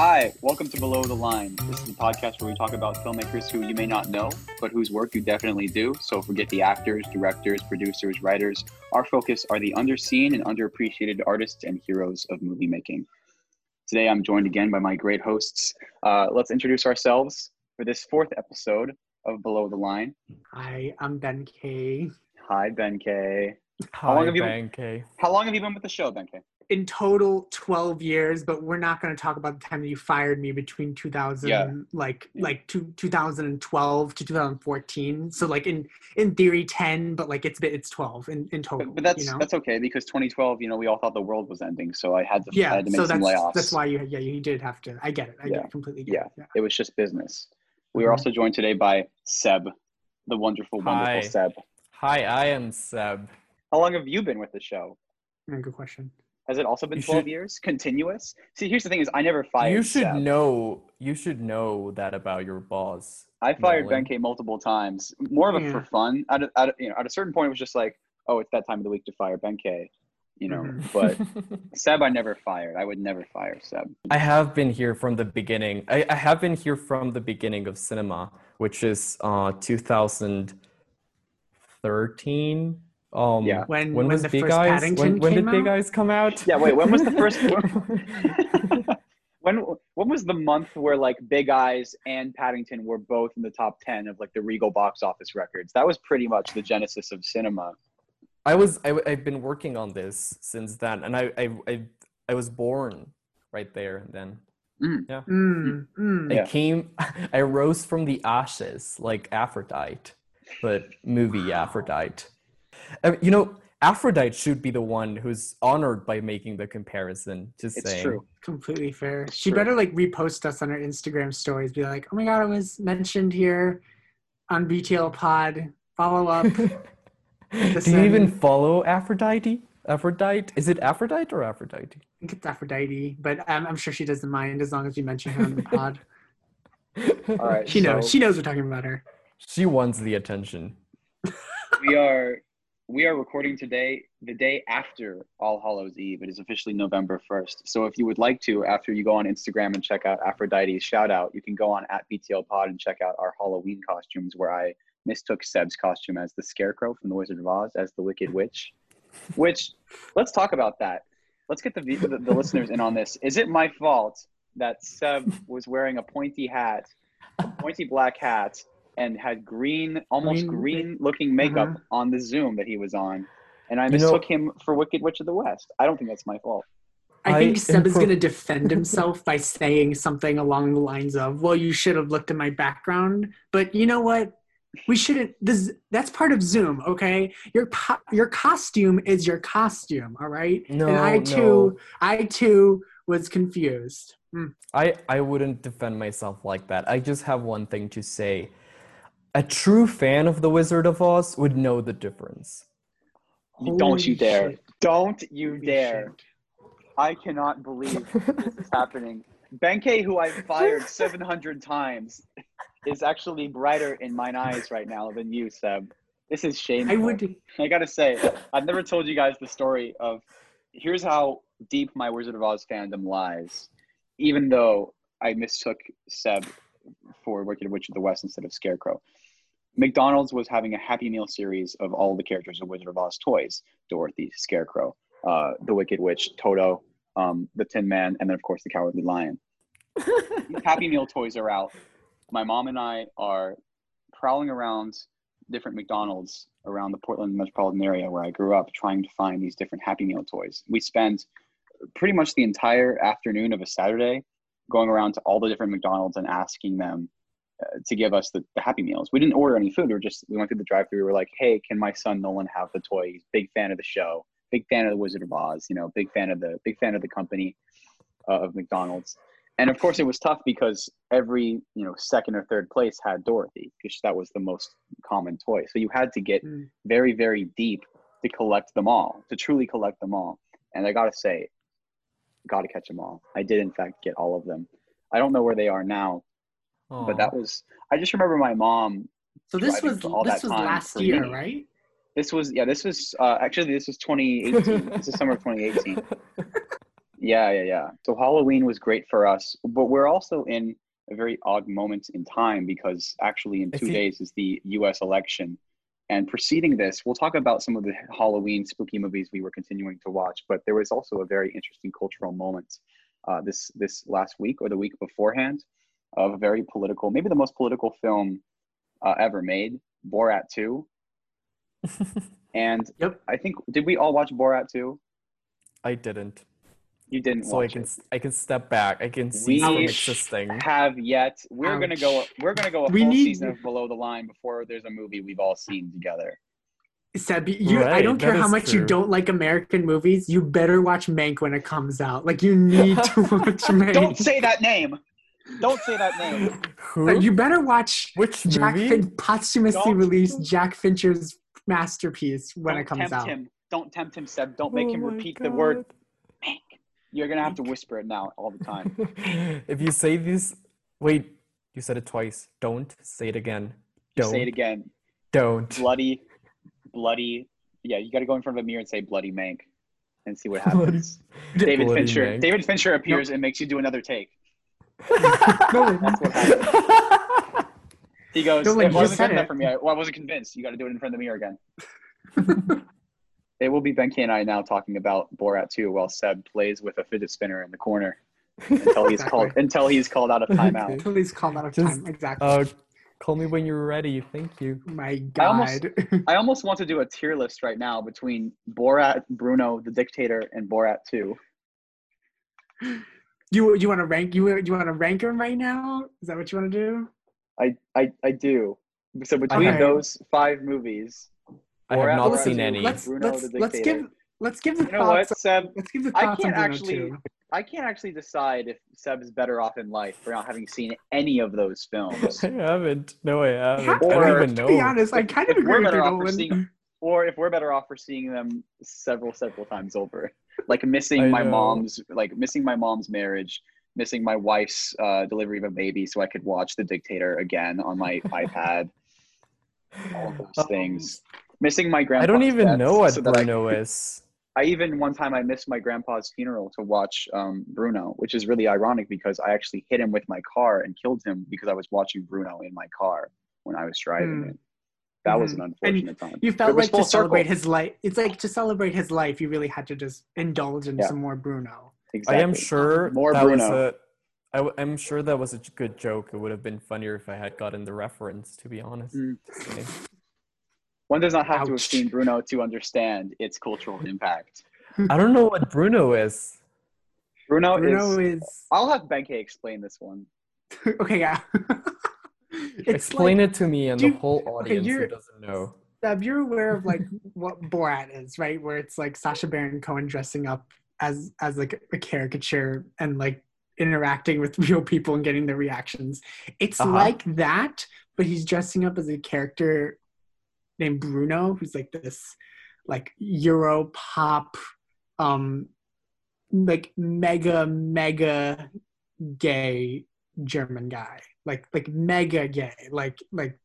Hi, welcome to Below the Line. This is a podcast where we talk about filmmakers who you may not know, but whose work you definitely do. So forget the actors, directors, producers, writers. Our focus are the underseen and underappreciated artists and heroes of movie making. Today, I'm joined again by my great hosts. Uh, let's introduce ourselves for this fourth episode of Below the Line. Hi, I'm Ben K. Hi, Ben K. Hi, long have you- Ben K. How long have you been with the show, Ben K? In total, 12 years, but we're not going to talk about the time that you fired me between 2000, Yeah. like Yeah. like two, 2012 to 2014. So like in in theory 10, but like it's it's 12 in, in total. But, but that's you know? that's okay because 2012, you know, we all thought the world was ending, so I had to, I yeah. had to make So some that's layoffs. that's why you yeah you did have to. I get it. I Yeah. get it completely. Get Yeah. It. yeah. It was just business. We are Mhm. also joined today by Seb, the wonderful, wonderful Hi. Seb. Hi, I am Seb. How long have you been with the show? Good question. Has it also been You 12 should- years? Continuous? See, here's the thing is I never fired you should Seb. know. You should know that about your boss. I fired Nolan. Ben K multiple times. More of it for fun. At a, at, a, you know, at a certain point, it was just like, oh, it's that time of the week to fire Ben K. You know, Mhm. but Seb, I never fired. I would never fire Seb. I have been here from the beginning. I, I have been here from the beginning of cinema, which is uh 2013. Um, Yeah. When when, when was the Big first Eyes? Paddington When, when did came Big? Eyes come out? Yeah, wait, when was the first- when when was the month where like Big Eyes and Paddington were both in the top ten of like the Regal box office records? That was pretty much the genesis of cinema. I was I, I've been working on this since then, and I I I, I was born right there then. Mm, mm. Yeah. I came, I rose from the ashes like Aphrodite, but movie Aphrodite. Uh, you know, Aphrodite should be the one who's honored by making the comparison. Just It's saying. true. Completely fair. It's She true. better like repost us on her Instagram stories. Be like, oh my god, I was mentioned here on BTL Pod. Follow up. Do you even follow Aphrodite? Aphrodite? Is it Aphrodite or Aphrodite? I think it's Aphrodite, but um, I'm sure she doesn't mind as long as you mention her on the pod. All right, She knows. She knows we're talking about her. She wants the attention. we are we are recording today the day after all hallows eve. It is officially november 1st so if you would like to after you go on instagram and check out aphrodite's shout out you can go on at btl pod and check out our halloween costumes where i mistook seb's costume as the scarecrow from the wizard of oz as the wicked witch. Which let's talk about that. Let's get the, the, the listeners in on this. Is it my fault that seb was wearing a pointy hat a pointy black hat and had green, almost Green- green looking makeup Uh-huh. on the Zoom that he was on. And I You know- mistook him for Wicked Witch of the West. I don't think that's my fault. I, I think Seb is impro- going to defend himself by saying something along the lines of, "Well, you should have looked at my background." But you know what? We shouldn't. This that's part of Zoom, okay? Your po- your costume is your costume, all right? No, and I too, I too was confused. Mm. I, I wouldn't defend myself like that. I just have one thing to say. A true fan of The Wizard of Oz would know the difference. You- don't you dare. shit. Don't you Holy dare. shit. I cannot believe this is happening. Benkei, who I've fired 700 times, is actually brighter in mine eyes right now than you, Seb. This is shameful. I would. I gotta say, I've never told you guys the story of here's how deep my Wizard of Oz fandom lies. Even though I mistook Seb for Wicked Witch of the West instead of Scarecrow. McDonald's was having a Happy Meal series of all the characters of Wizard of Oz toys Dorothy, Scarecrow, uh, the Wicked Witch, Toto, um, the Tin Man, and then, of course, the Cowardly Lion. Happy Meal toys are out. My mom and I are prowling around different McDonald's around the Portland metropolitan area where I grew up trying to find these different Happy Meal toys. We spent pretty much the entire afternoon of a Saturday going around to all the different McDonald's and asking them uh, to give us the, the Happy Meals. We didn't order any food. We were just, we went through the drive through. We were like, hey, can my son Nolan have the toy? He's a big fan of the show, big fan of the Wizard of Oz, you know, big fan of the, big fan of the company uh, of McDonald's. And of course, it was tough because every you know second or third place had Dorothy because that was the most common toy. So you had to get Mm. very very deep to collect them all, to truly collect them all. And I gotta say, gotta catch them all. I did in fact get all of them. I don't know where they are now, but that was. I just remember my mom. So this was this was last year, me. right? This was yeah. This was uh, actually this was 2018. this is summer of 2018. Yeah, yeah, yeah. So Halloween was great for us, but we're also in a very odd moment in time because actually in two see- days is the US election. And preceding this, we'll talk about some of the Halloween spooky movies we were continuing to watch, but there was also a very interesting cultural moment uh, this this last week or the week beforehand of a very political, maybe the most political film uh, ever made, Borat 2. And Yep. I think did we all watch Borat 2? I didn't. You didn't So I can it. I can step back. I can see We from existing. have yet. We're gonna go. We're gonna go a We full need- season of Below the Line before there's a movie we've all seen together. Seb, you, I don't care how how is much you don't like American movies. You better watch Mank when it comes out. Like you need to watch Mank. Don't say that name. Don't say that name. Who? You better watch Which Jack movie? fin- posthumously Don't- released Jack Fincher's masterpiece when Don't it comes tempt out. him. Don't tempt him, Seb. Don't make Oh him my repeat the word Mank. You're gonna have to whisper it now all the time. if you say this, wait, you said it twice. Don't say it again. Don't. Say it again. Don't. Bloody, bloody. Yeah, you got to go in front of a mirror and say bloody Mank, and see what Bloody- happens. David Bloody Fincher. Mank. David Fincher appears and makes you do another take. No, That's what happens. He goes, No, like, it wasn't said good enough it. for me. I, well, I wasn't convinced. You got to do it in front of the mirror again. it will be Benke and I now talking about Borat 2 while Seb plays with a fidget spinner in the corner until he's Exactly. called until he's called out of timeout. Okay. Please call that of Just, time. Exactly. Uh, call me when you're ready. Thank you. My I God. almost- I almost want to do a tier list right now between Borat, Bruno, the Dictator, and Borat 2. You you want to rank you you want to rank them right now? Is that what you want to do? I, I, I do. So between Okay. those five movies, I have not Borat seen any. Let's Bruno let's let's give let's give the You know what, thoughts. Seb? Let's give the thoughts I can't on actually- too. I can't actually decide if Seb's better off in life for not having seen any of those films. I haven't. No, I haven't. Have I Or- don't even to know. be honest, I kind of if we're agree with you, Nolan. seeing- or if we're better off for seeing them several several times over like missing my mom's like missing my mom's marriage missing my wife's uh, delivery of a baby so i could watch the dictator again on my ipad all those Um, things missing my grandpa I don't even know what so that I, Bruno is. I even one time i missed my grandpa's funeral to watch um, bruno which is really ironic because i actually hit him with my car and killed him because i was watching bruno in my car when i was driving Hmm. it that was Mhm. an And unfortunate time You felt like to celebrate circle. his life. It's like to celebrate his life. You really had to just indulge in Yeah. some more Bruno. exactly. I am sure More that was Bruno. a. I w- I'm sure that was a j- good joke. It would have been funnier if I had gotten the reference. To be honest. Mm. Just. One does not have to have seen Bruno to understand its cultural impact. I don't know what Bruno is. Bruno, Bruno is. is I'll have Benke explain this one. okay. Yeah. Explain like, it to me and do- the whole audience who you're- doesn't know. Deb, you're aware of like what Borat is, right? Where it's like Sacha Baron Cohen dressing up as as like a caricature and like interacting with real people and getting their reactions. It's Uh-huh. like that, but he's dressing up as a character named Bruno, who's like this like Euro pop, um, like mega mega gay German guy, like like mega gay, like like.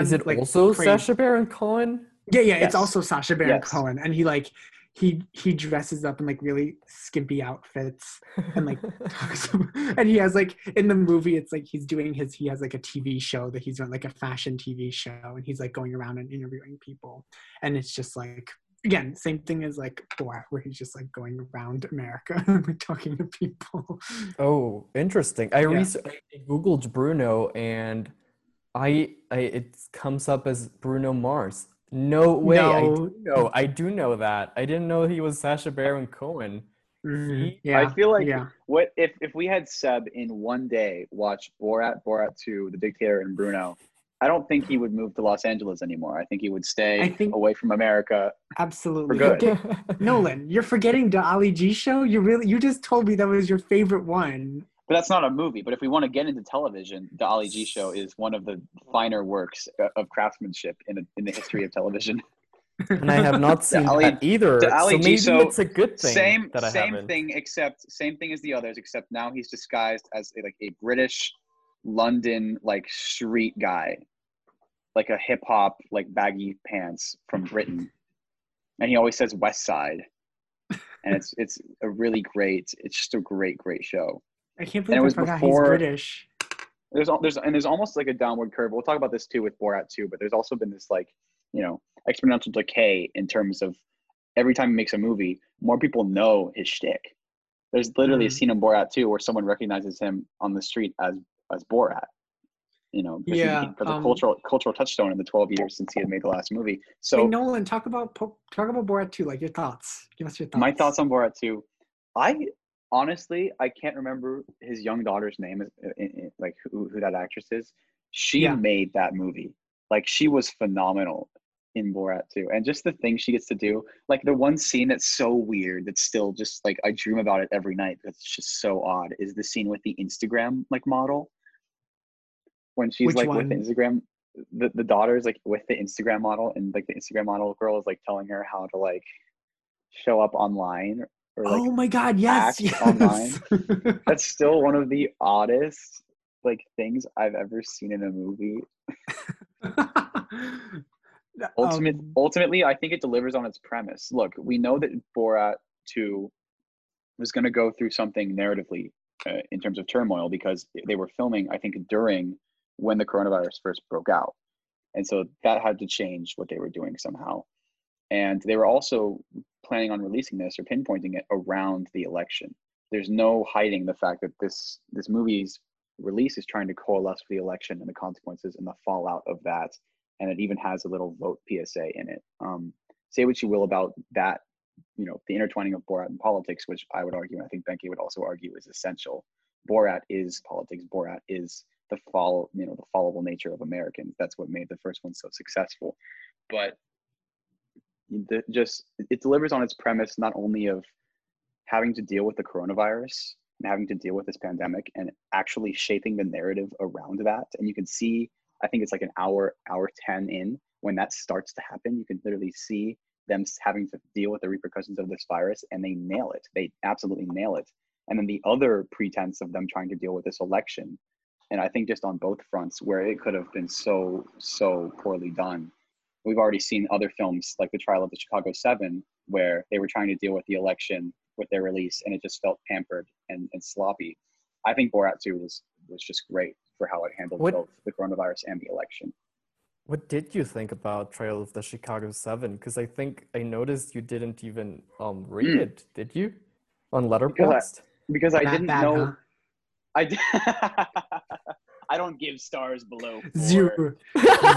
Is un- it like also crazy. Sacha Baron Cohen? Yeah, yeah, Yes. it's also Sacha Baron Yes. Cohen, and he like he he dresses up in like really skimpy outfits, and like talks and he has like in the movie it's like he's doing his he has like a TV show that he's on like a fashion TV show, and he's like going around and interviewing people, and it's just like again same thing as like Borat where he's just like going around America and talking to people. Oh, interesting. I, Yeah. rec- I googled Bruno and I, I it comes up as Bruno Mars. No way. I No. do know. I do know that. I didn't know he was Sacha Baron Cohen. Mhm, I feel like- yeah. What if if we had Seb in one day watch Borat, Borat Two, The Dictator, and Bruno? I don't think he would move to Los Angeles anymore. I think he would stay think- away from America. Absolutely. good. Nolan, you're forgetting the Ali G show. You really, you just told me that was your favorite one. But that's not a movie. But if we want to get into television, the Ali G Show is one of the finer works of craftsmanship in, a, in the history of television. and I have not seen Ali- that either. the Ali so G maybe show- it's a good thing same that I same haven't. thing except same thing as the others except now he's disguised as a, like a british london like street guy like a hip hop like baggy pants from britain and he always says west side and it's it's a really great. It's just a great great show. I can't it believe I was forgot before- he's British. There's al- there's and there's almost like a downward curve. We'll talk about this too with Borat 2, but there's also been this like you know exponential decay in terms of every time he makes a movie, more people know his shtick. There's literally a Mhm. scene in Borat 2 where someone recognizes him on the street as as Borat. You know, Yeah, he was a um, cultural cultural touchstone in the 12 years since he had made the last movie. So hey, Nolan, talk about talk about Borat 2. Like your thoughts. Give us your thoughts. my thoughts on Borat 2. I honestly I can't remember his young daughter's name, uh, in- in- like who, who that actress is. She Yeah. made that movie. Like she was phenomenal in Borat 2, and just the things she gets to do. Like the one scene that's so weird that's still just like I dream about it every night. That's just so odd. Is the scene with the Instagram like model when she's Which like with the one? Instagram. The, the daughter's like with the Instagram model and like the Instagram model girl is like telling her how to like show up online or like oh my God! Yes, act yes. online. that's still one of the oddest like things I've ever seen in a movie. Ultimate, Um, ultimately, I think it delivers on its premise. Look, we know that Borat 2 was going to go through something narratively uh, in terms of turmoil because they were filming, I think, during when the coronavirus first broke out. And so that had to change what they were doing somehow. And they were also planning on releasing this or pinpointing it around the election. There's no hiding the fact that this this movie's release is trying to coalesce with the election and the consequences and the fallout of that and it even has a little vote PSA in it. Um, say what you will about that, you know, the intertwining of Borat and politics, which I would argue, and I think Benke would also argue, is essential. Borat is politics. Borat is the follow, you know, the followable nature of Americans. That's what made the first one so successful. But the, just it delivers on its premise not only of having to deal with the coronavirus and having to deal with this pandemic and actually shaping the narrative around that. And you can see I think it's like an hour, hour 10 in when that starts to happen. You can literally see them having to deal with the repercussions of this virus and they nail it. They absolutely nail it. And then the other pretense of them trying to deal with this election. And I think just on both fronts where it could have been so, so poorly done. We've already seen other films like The Trial of the Chicago Seven, where they were trying to deal with the election with their release and it just felt pampered and, and sloppy. I think Borat 2 was, was just great for how it handled What- both the coronavirus and the election. What did you think about Trial of the Chicago Seven? Because I think I noticed you didn't even um read Mm. it, did you? On Letterboxd? Because I That didn't bad, know huh? I did I don't give stars below four. Zero,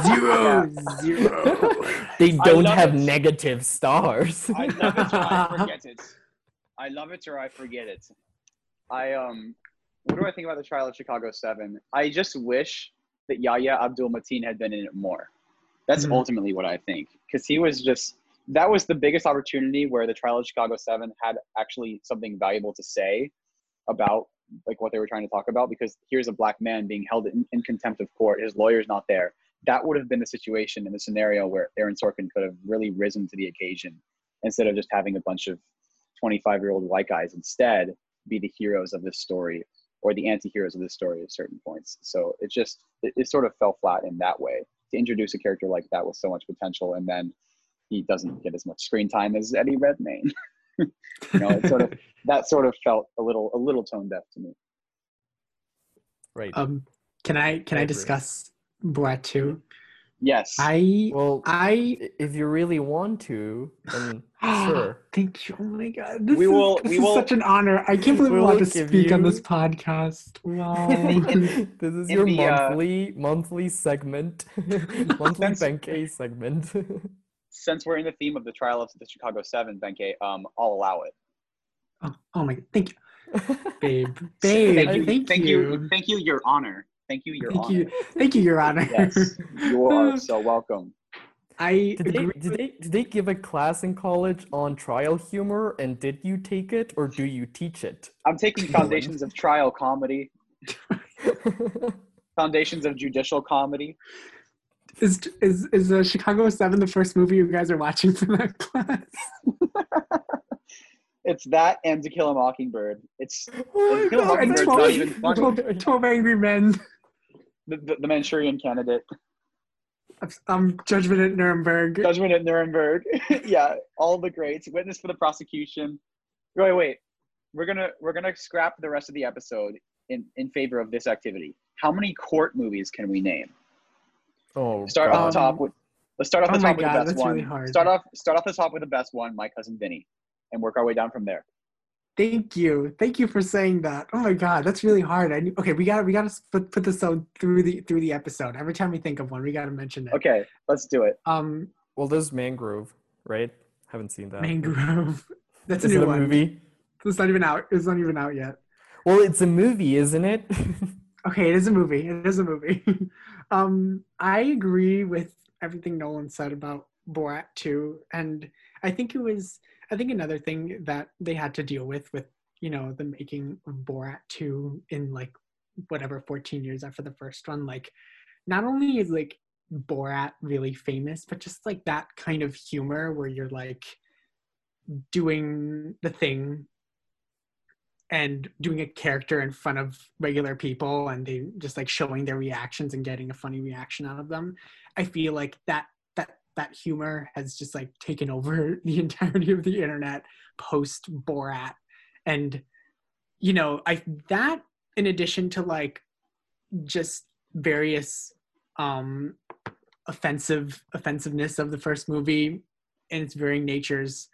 zero, zero. they don't have it. negative stars. I love it or I forget it. I love it or I forget it. I um what do I think about the trial of Chicago Seven? I just wish that Yahya Abdul Mateen had been in it more. That's Mhm. ultimately what I think. Because he was just that was the biggest opportunity where the trial of Chicago Seven had actually something valuable to say about like what they were trying to talk about because here's a black man being held in, in contempt of court his lawyer's not there. That would have been the situation in the scenario where aaron sorkin could have really risen to the occasion instead of just having a bunch of 25 year old white guys instead be the heroes of this story or the anti-heroes of this story at certain points. So it just it, it sort of fell flat in that way. To introduce a character like that with so much potential and then he doesn't get as much screen time as eddie redmayne you know it sort of that sort of felt a little a little tone deaf to me right. Um, can I can I I, discuss Borat two? yes I well, I i- if you really want to, then sure. Thank you. Oh my god. This We is, will- This we is will- such an honor. I can't believe We we're allowed to give speak on this podcast. Wow. this is in your the, uh, monthly monthly segment, monthly Since- Benkei segment. Since we're in the theme of the trial of the chicago seven benke um i'll allow it oh, oh my god. Thank you, babe. Babe. thank you Thank, thank you. you thank you your honor thank you your Thank honor you. Thank you, Your Honor. yes you are so welcome I Did they, did they did they give a class in college on trial humor and did you take it or do you teach it? i'm taking foundations of trial comedy foundations of judicial comedy Is is is uh, Chicago Seven the first movie you guys are watching for that class? it's that and to kill a mockingbird it's Oh my Kill a God, Mockingbird's that's not even funny. 12, 12 Angry Men. the, the, the manchurian candidate Um, Judgment at Nuremberg. judgment at nuremberg yeah all the greats witness for the prosecution Wait, wait. We're gonna we're gonna scrap the rest of the episode in in favor of this activity. How many court movies can we name? Oh, Start off the Um, top with. Let's start off the oh my top with God, the best that's one. really hard. Start off start off the top with the best one, my cousin Vinny, and work our way down from there. Thank you, thank you for saying that. Oh my god, that's really hard. I knew, okay, we got to we got to put put this out through the through the episode. Every time we think of one, we got to mention it. Okay, let's do it. Um, well, there's Mangrove, right? Haven't seen that. Mangrove. That's a Is new it a one. movie? It's not even out. It's not even out yet. Well, it's a movie, isn't it? Okay, it is a movie. It is a movie. um, I agree with everything Nolan said about Borat 2, and I think it was. I think another thing that they had to deal with, with you know, the making of Borat 2 in like whatever 14 years after the first one, like not only is like Borat really famous, but just like that kind of humor where you're like doing the thing and doing a character in front of regular people and they just like showing their reactions and getting a funny reaction out of them i feel like that that that humor has just like taken over the entirety of the internet post borat and you know i that in addition to like just various um offensive offensiveness of the first movie and its varying natures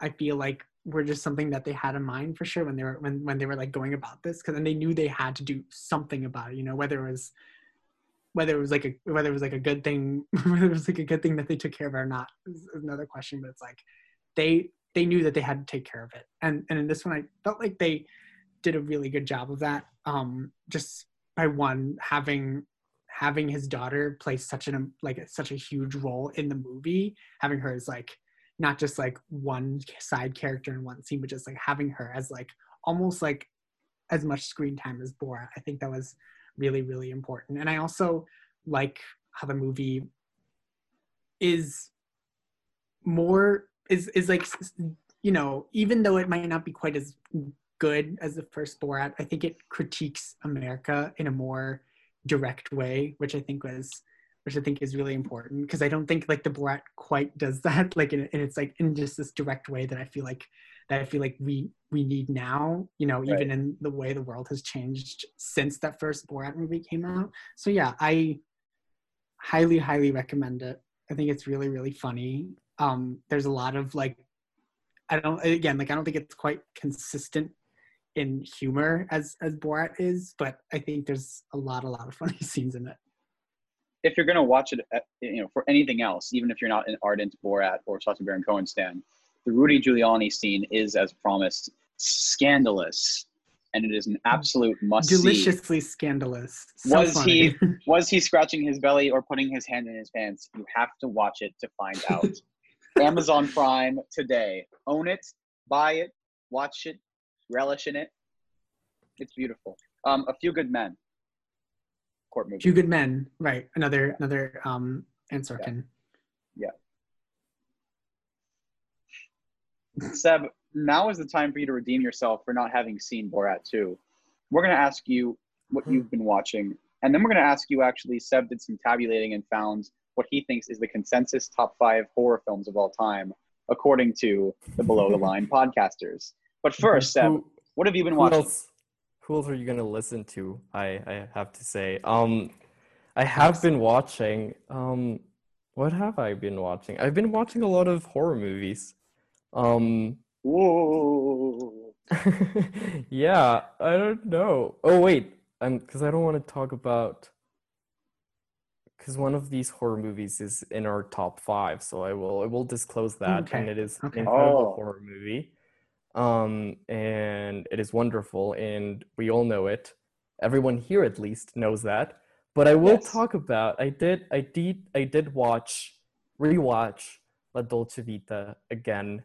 i feel like were just something that they had in mind for sure when they were when, when they were like going about this because then they knew they had to do something about it you know whether it was whether it was like a whether it was like a good thing whether it was like a good thing that they took care of or not is another question but it's like they they knew that they had to take care of it. And and in this one i felt like they did a really good job of that um just by one having having his daughter play such an like such a huge role in the movie having her as like not just like one side character in one scene, but just like having her as like almost like as much screen time as Borat. I think that was really, really important. And I also like how the movie is more is is like you know even though it might not be quite as good as the first Borat, I think it critiques America in a more direct way, which I think was which I think is really important because I don't think like the Borat quite does that like in, and it's like in just this direct way that I feel like that I feel like we we need now you know even in the way the world has changed since that first Borat movie came out. So yeah I highly highly recommend it. I think it's really really funny. Um there's a lot of like I don't again like I don't think it's quite consistent in humor as as Borat is but I think there's a lot a lot of funny scenes in it if you're gonna watch it, uh, you know, for anything else, even if you're not an ardent Borat or Sacha Baron Cohen stan, the Rudy Giuliani scene is, as promised, scandalous, and it is an absolute must see. deliciously scandalous. So Was funny. he was he scratching his belly or putting his hand in his pants? You have to watch it to find out. Amazon Prime today. Own it, buy it, watch it, relish in it. It's beautiful. Um, a few good men. Court movie. Few Good Men, right? Another another um Aaron Sorkin. Seb, now is the time for you to redeem yourself for not having seen Borat 2. We're going to ask you what Hmm. you've been watching, and then we're going to ask you actually, Seb did some tabulating and found what he thinks is the consensus top five horror films of all time, according to the Below the Line podcasters. But first, Seb, what have you been watching? Else who else are you gonna listen to i i have to say um i have been watching um what have i been watching i've been watching a lot of horror movies um Whoa. yeah i don't know oh wait i'm because i don't want to talk about because one of these horror movies is in our top five so i will i will disclose that and it is okay. an incredible Oh. horror movie um and it is wonderful and we all know it everyone here at least knows that but i will Yes. talk about i did i did i did watch rewatch la dolce vita again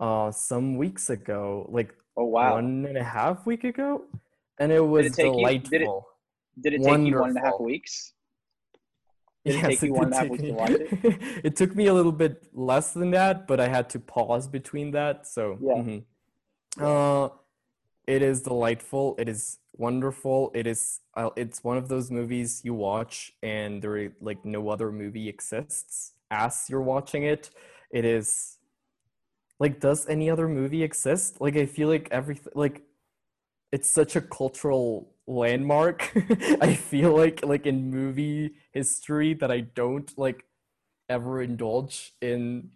uh some weeks ago like Oh, wow. one and a half week ago and it was it take you- delightful did it- Did it take you one and a half Wonderful. weeks? Did it take you one and a half weeks to watch it? it took me a little bit less than that, but I had to pause between that. So, Yeah. mhm. Uh, it is delightful. It is wonderful. It is. Uh, it's one of those movies you watch and there like no other movie exists as you're watching it. It is like does any other movie exist? Like I feel like everything like it's such a cultural landmark. I feel like like in movie history that I don't like ever indulge in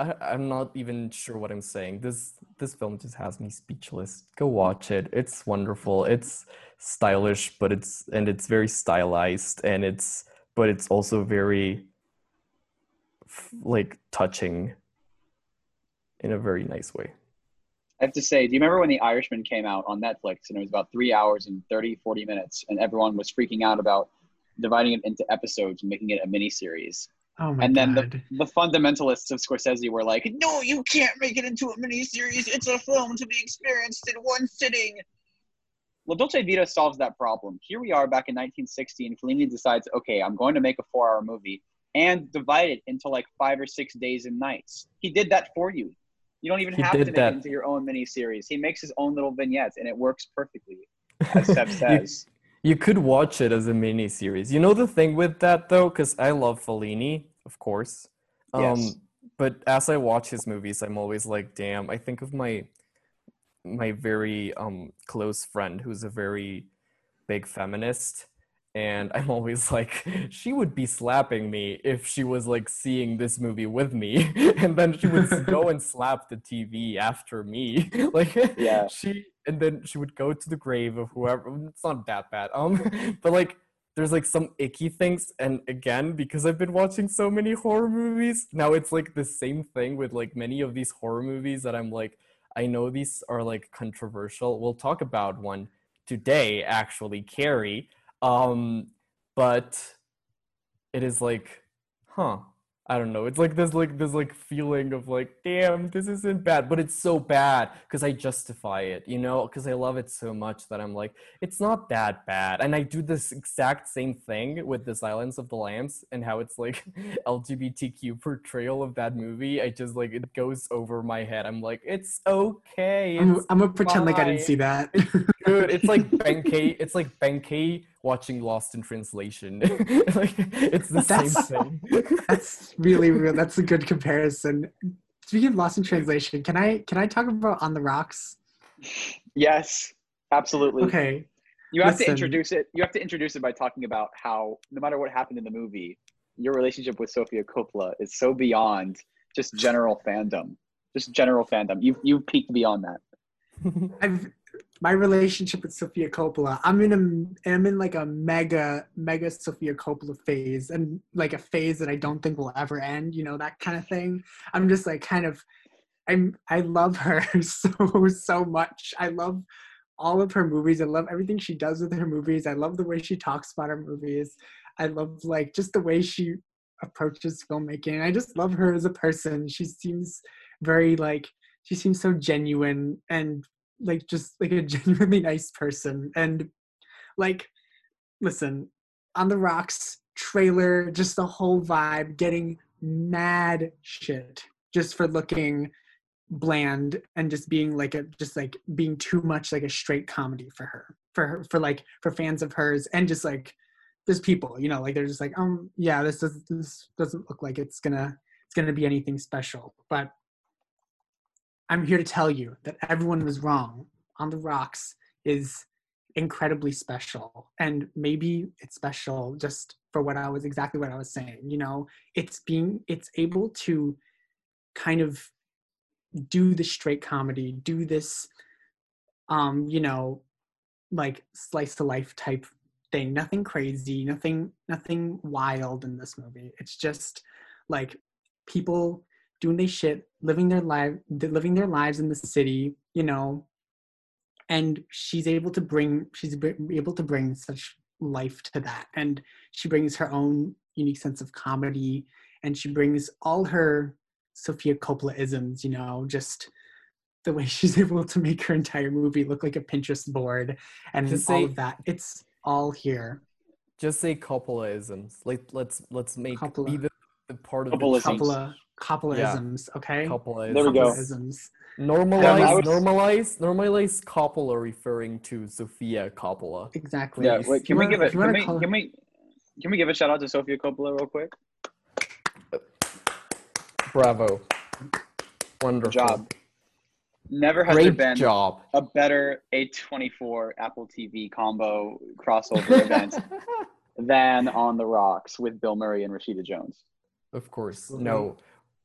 I, I'm not even sure what I'm saying. This this film just has me speechless. Go watch it. It's wonderful. It's stylish, but it's and it's very stylized and it's but it's also very like touching in a very nice way. I have to say, do you remember when The Irishman came out on Netflix and it was about three hours and 30, 40 minutes, and everyone was freaking out about dividing it into episodes and making it a mini series? Oh my And then god. the, the fundamentalists of Scorsese were like, no, you can't make it into a mini series. It's a film to be experienced in one sitting. Well, Dolce Vita solves that problem. Here we are back in 1960, and Fellini decides, okay, I'm going to make a four hour movie and divide it into like five or six days and nights. He did that for you. You don't even He have to make that. it into your own mini series. He makes his own little vignettes, and it works perfectly, as Seb says. You could watch it as a mini series. You know the thing with that though, because I love Fellini, of course. Um, Yes. but as I watch his movies, I'm always like, damn. I think of my my very um close friend who's a very big feminist, and I'm always like, she would be slapping me if she was like seeing this movie with me, and then she would go and slap the TV after me, like Yeah. she and then she would go to the grave of whoever it's not that bad um but like there's like some icky things and again because i've been watching so many horror movies now it's like the same thing with like many of these horror movies that i'm like i know these are like controversial. We'll talk about one today actually carrie um but it is like huh I don't know. It's like this like this like feeling of like, damn, this isn't bad, but it's so bad because I justify it, you know, because I love it so much that I'm like, it's not that bad. And I do this exact same thing with the Silence of the Lambs and how it's like LGBTQ portrayal of that movie. I just like it goes over my head. I'm like, it's okay. I'm, I'm gonna pretend like I didn't see that. Dude, it's like Benkei. It's like Benkei watching Lost in Translation. like it's the That's- same thing. that's really real. That's a good comparison. Speaking of Lost in Translation, can I can I talk about On the Rocks? Yes, absolutely. Okay. You have Listen. to introduce it. You have to introduce it by talking about how, no matter what happened in the movie, your relationship with Sofia Coppola is so beyond just general fandom. Just general fandom. You've you've peaked beyond that. I've my relationship with Sofia Coppola. I'm in a I'm in like a mega mega Sofia Coppola phase, and like a phase that I don't think will ever end. You know that kind of thing. I'm just like kind of. I'm I love her so so much. I love all of her movies. I love everything she does with her movies. I love the way she talks about her movies. I love like just the way she approaches filmmaking. I just love her as a person. She seems very like she seems so genuine and like just like a genuinely nice person and like listen on the rocks trailer just the whole vibe getting mad shit just for looking bland and just being like a just like being too much like a straight comedy for her for her for like for fans of hers and just like there's people you know like they're just like um yeah this does this doesn't look like it's gonna it's gonna be anything special but I'm here to tell you that everyone was wrong. On the Rocks is incredibly special. And maybe it's special just for what I was exactly what I was saying. You know, it's being, it's able to kind of do the straight comedy, do this, um, you know, like slice to life type thing. Nothing crazy, nothing, nothing wild in this movie. It's just like people doing their shit, living their life, living their lives in the city, you know. And she's able to bring, she's able to bring such life to that, and she brings her own unique sense of comedy, and she brings all her Sofia Coppola isms, you know, just the way she's able to make her entire movie look like a Pinterest board, and Just all say- of that. It's all here. Just say Coppola-isms. Like let's let's make Coppola. be the, the part of Coppola-isms. the change. Coppola, Coppola Yeah. okay? Coppola There we go. Coppola-isms. Normalize, Yeah, was- normalize, normalize Coppola referring to Sofia Coppola. Exactly. Yeah. Wait. Can we You give wanna- it? Can we? call- Can we? Can we give a shout out to Sofia Coppola real quick? Bravo. Wonderful. job. Never has there Great been job. a better A24 Apple TV combo crossover event than On the Rocks with Bill Murray and Rashida Jones. Of course. Okay. No.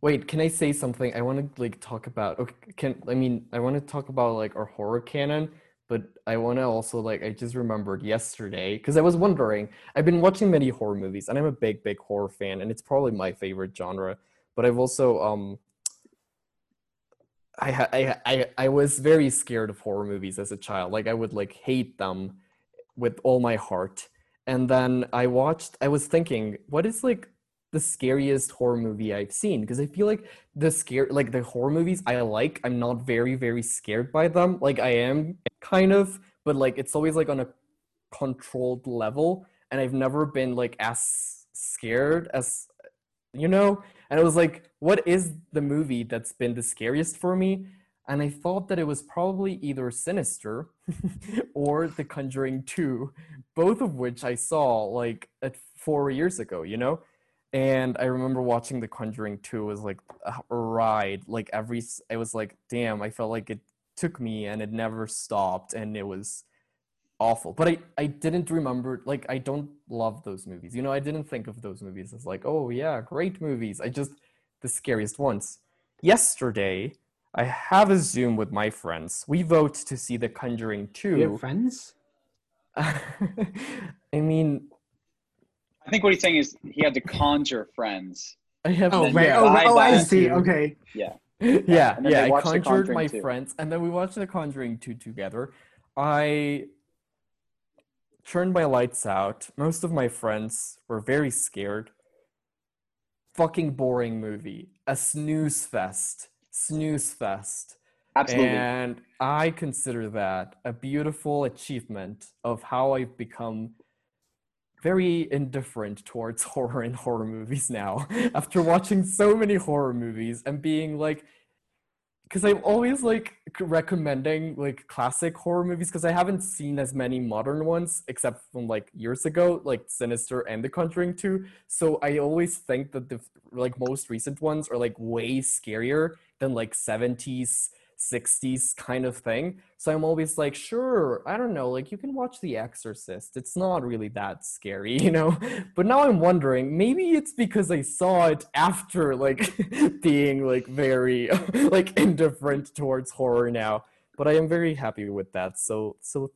Wait, can I say something? I want to like talk about okay, can I mean I want to talk about like our horror canon, but I want to also like I just remembered yesterday cuz I was wondering. I've been watching many horror movies and I'm a big big horror fan and it's probably my favorite genre, but I've also um I I I I was very scared of horror movies as a child. Like I would like hate them with all my heart. And then I watched I was thinking, what is like the scariest horror movie I've seen because I feel like the scare like the horror movies I like I'm not very very scared by them. Like I am kind of but like it's always like on a controlled level and I've never been like as scared as you know? And I was like what is the movie that's been the scariest for me? And I thought that it was probably either Sinister or The Conjuring 2 both of which I saw like at 4 years ago you know and I remember watching The Conjuring 2 was like a ride. Like every, it was like, damn, I felt like it took me and it never stopped and it was awful. But I, I didn't remember, like, I don't love those movies. You know, I didn't think of those movies as like, oh yeah, great movies. I just, the scariest ones. Yesterday, I have a Zoom with my friends. We vote to see The Conjuring You have 2. friends? I mean, I think what he's saying is he had to conjure friends. I have Oh, then right. you Oh, oh, I see. too. Okay. Yeah. yeah, and then yeah. they I conjured my 2. friends, and then we watched The Conjuring 2 together. I turned my lights out. Most of my friends were very scared. Fucking boring movie. A snooze fest. Snooze fest. Absolutely. And I consider that a beautiful achievement of how I've become very indifferent towards horror and horror movies now after watching so many horror movies and being like because I'm always like recommending like classic horror movies because I haven't seen as many modern ones except from like years ago, like Sinister and The Conjuring 2. So I always think that the like most recent ones are like way scarier than like 70s 60s kind of thing. So I'm always like, sure, I don't know, like you can watch The Exorcist. It's not really that scary, you know? But now I'm wondering, maybe it's because I saw it after like being like very like indifferent towards horror now. But I am very happy with that. So so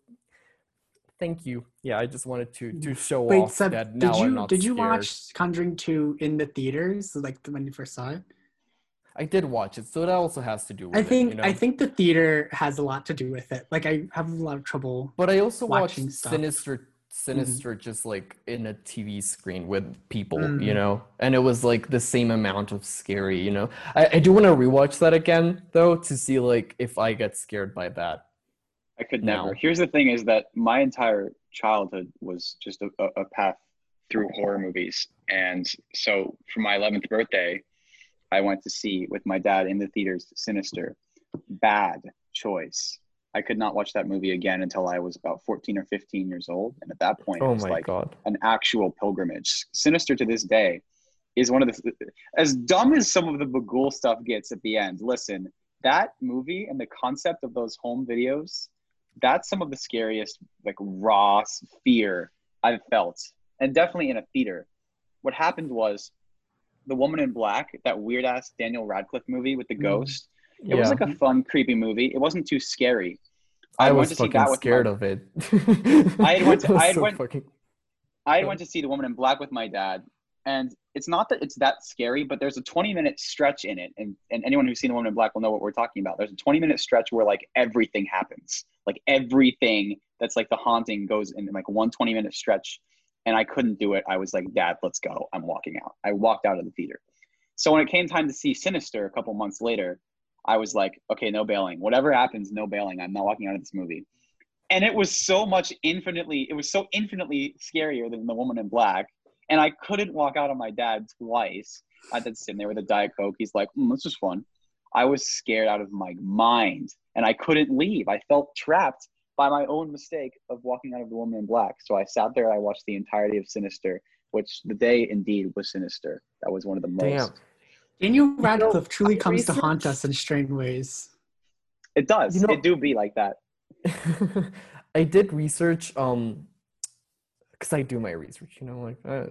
thank you. Yeah, I just wanted to to mm. show Wait, off Seb, that did now I'm you not did you scared. watch Conjuring 2 in the theaters, like when you first saw it? I did watch it, so that also has to do with I it, think you know? I think the theater has a lot to do with it. Like I have a lot of trouble. But I also watching watched stuff. Sinister Sinister just like in a TV screen with people, you Mm. know? And it was like the same amount of scary, you know? I, I do want to rewatch that again though to see like if I get scared by that. I could No. never. Here's the thing: is that my entire childhood was just a, a, a path through horror movies, and so for my 11th birthday, I went to see with my dad in the theaters Sinister. Bad choice. I could not watch that movie again until I was about 14 or 15 years old, and at that point, it Oh was like god. an actual pilgrimage. Sinister to this day is one of the as dumb as some of the Bughuul stuff gets at the end. Listen, that movie and the concept of those home videos, that's some of the scariest like raw fear I've felt, and definitely in a theater. What happened was the Woman in Black, that weird ass Daniel Radcliffe movie with the Mm. ghost. It Yeah. was like a fun, creepy movie. It wasn't too scary. I went was to see fucking that with scared my- of it. I had went to- I had so went- fucking- I went to see The Woman in Black with my dad, and it's not that it's that scary, but there's a 20 minute stretch in it, and, and anyone who's seen The Woman in Black will know what we're talking about. There's a 20 minute stretch where like everything happens, like everything that's like the haunting goes in like one 20 minute stretch, and I couldn't do it. I was like, Dad, let's go. I'm walking out. I walked out of the theater. So when it came time to see Sinister a couple months later, I was like, okay, no bailing. Whatever happens, no bailing. I'm not walking out of this movie and it was so much infinitely it was so infinitely scarier than the woman in black and i couldn't walk out on my dad twice i had to sit there with a diet coke he's like mm, this is fun i was scared out of my mind and i couldn't leave i felt trapped by my own mistake of walking out of the woman in black so i sat there and i watched the entirety of sinister which the day indeed was sinister that was one of the most Damn. Daniel Radcliffe truly I comes to haunt us in strange ways. It does. You know- it do be like that. I did research um because I do my research, you know, like uh.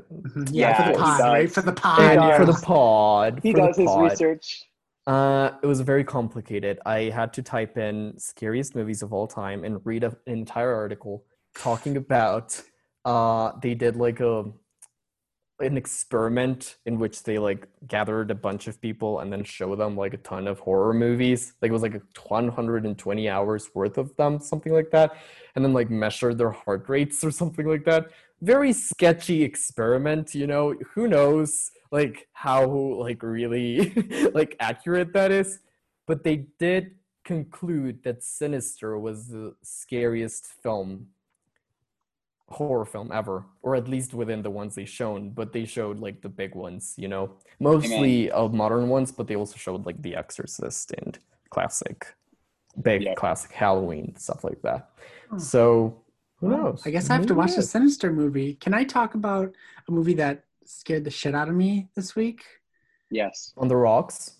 Yeah, Yeah, for the pod, right? For the pod. and for the pod. He does his pod. research. Uh, it was very complicated. I had to type in scariest movies of all time and read a, an entire article talking about. Uh, they did like a an experiment in which they like gathered a bunch of people and then show them like a ton of horror movies. Like it was like a 120 hours worth of them, something like that, and then like measured their heart rates or something like that. Very sketchy experiment, you know. Who knows? Like how like really like accurate that is but they did conclude that sinister was the scariest film horror film ever or at least within the ones they shown but they showed like the big ones you know mostly of modern ones but they also showed like the exorcist and classic big Yeah. classic halloween stuff like that Oh. so who knows I guess I have to watch the? Sinister movie. Can I talk about a movie that scared the shit out of me this week? Yes. on the rocks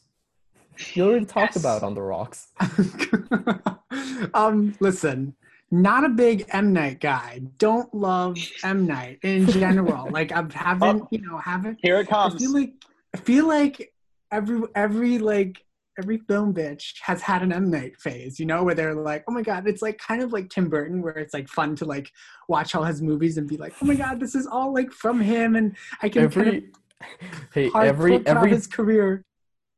you already talked Yes. about on the rocks um, listen, not a big M Night guy. Don't love M Night in general. like I haven't, you know, haven't. Here it comes. I feel like I feel like every every like every film bitch has had an M Night phase, you know, where they're like, oh my god, it's like kind of like Tim Burton, where it's like fun to like watch all his movies and be like, oh my god, this is all like from him, and I can kind of every hey every every his career.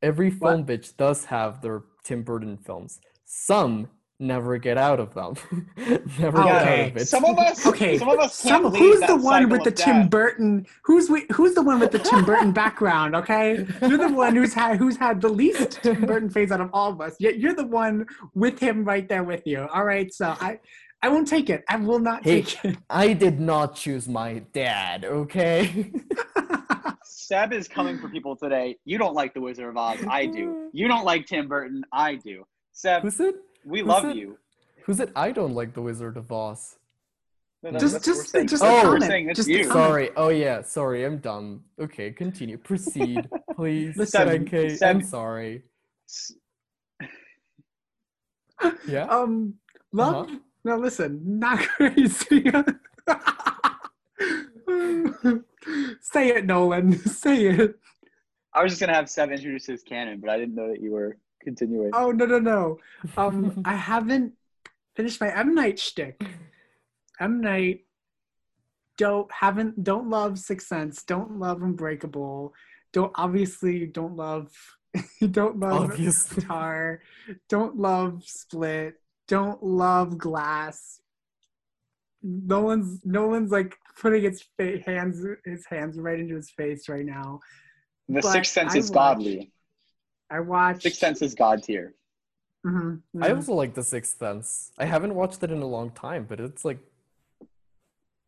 every What? film bitch does have their Tim Burton films. Some never get out of them. never get Okay. out of it. Some of us. Okay, Some of us can't Some, leave who's that the one with the of Tim. Burton? Who's wi- who's the one with the Tim Burton background? Okay, you're the one who's had who's had the least Tim Burton phase out of all of us. Yet you're the one with him right there with you. All right, so I I won't take it. I will not Hey. take it. I did not choose my dad, okay? Seb is coming for people today. You don't like The Wizard of Oz. I do. You don't like Tim Burton. I do. Seb, Who's it? We who's love it? you. Who's it? I don't like the Wizard of Oz. No, no, Just- that's what we're just- saying. just a We're comment, saying it's just you. Sorry. Oh yeah, sorry, I'm dumb. Okay, continue. Proceed, please. Listen, okay, I'm sorry. Yeah. um, love. Uh-huh. No, listen, not crazy. Say it, Nolan. Say it. I was just gonna have Seb introduce his canon, but I didn't know that you were continuing. Oh no no no. Um, I haven't finished my M Night shtick. M Night don't haven't don't love Sixth Sense. Don't love Unbreakable. Don't obviously don't love don't love Obviously. Tar. Don't love Split. Don't love Glass. Nolan's Nolan's like putting his fa- hands his hands right into his face right now. the but Sixth Sense I is watched- godly. I watched. Sixth Sense is god tier. Mhm, I mhm. also like The Sixth Sense. I haven't watched it in a long time, but it's like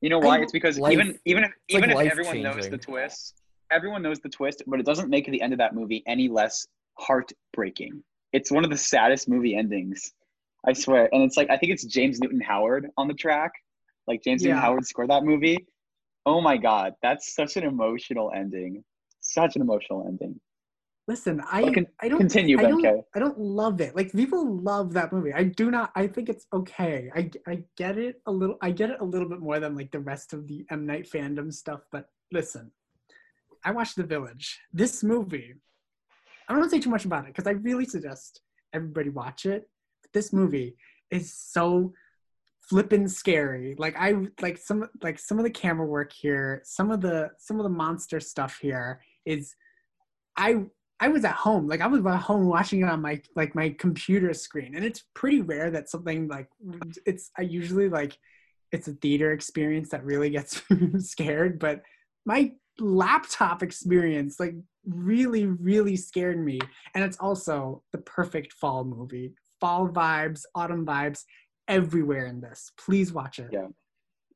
You know why? I- It's because life- even even if it's like even if everyone knows the twist, everyone knows the twist, but it doesn't make the end of that movie any less heartbreaking. It's one of the saddest movie endings, I swear. And it's like I think it's James Newton Howard on the track. Like James Newton Howard scored that movie. Oh my god, that's such an emotional ending. Such an emotional ending. Listen, I But con- I don't continue, I Ben don't, K. I don't love it. Like people love that movie. I do not. I think it's okay. I I get it a little. I get it a little bit more than like the rest of the M Night fandom stuff. But listen, I watched The Village. This movie. I don't want to say too much about it because I really suggest everybody watch it. This movie is so flippin' scary. Like I like some like some of the camera work here, some of the some of the monster stuff here is I I was at home, like I was at home watching it on my like my computer screen, and it's pretty rare that something like it's. I usually like it's a theater experience that really gets scared, but my laptop experience like really really scared me, and it's also the perfect fall movie. Fall vibes, autumn vibes, everywhere in this. Please watch it. Yeah.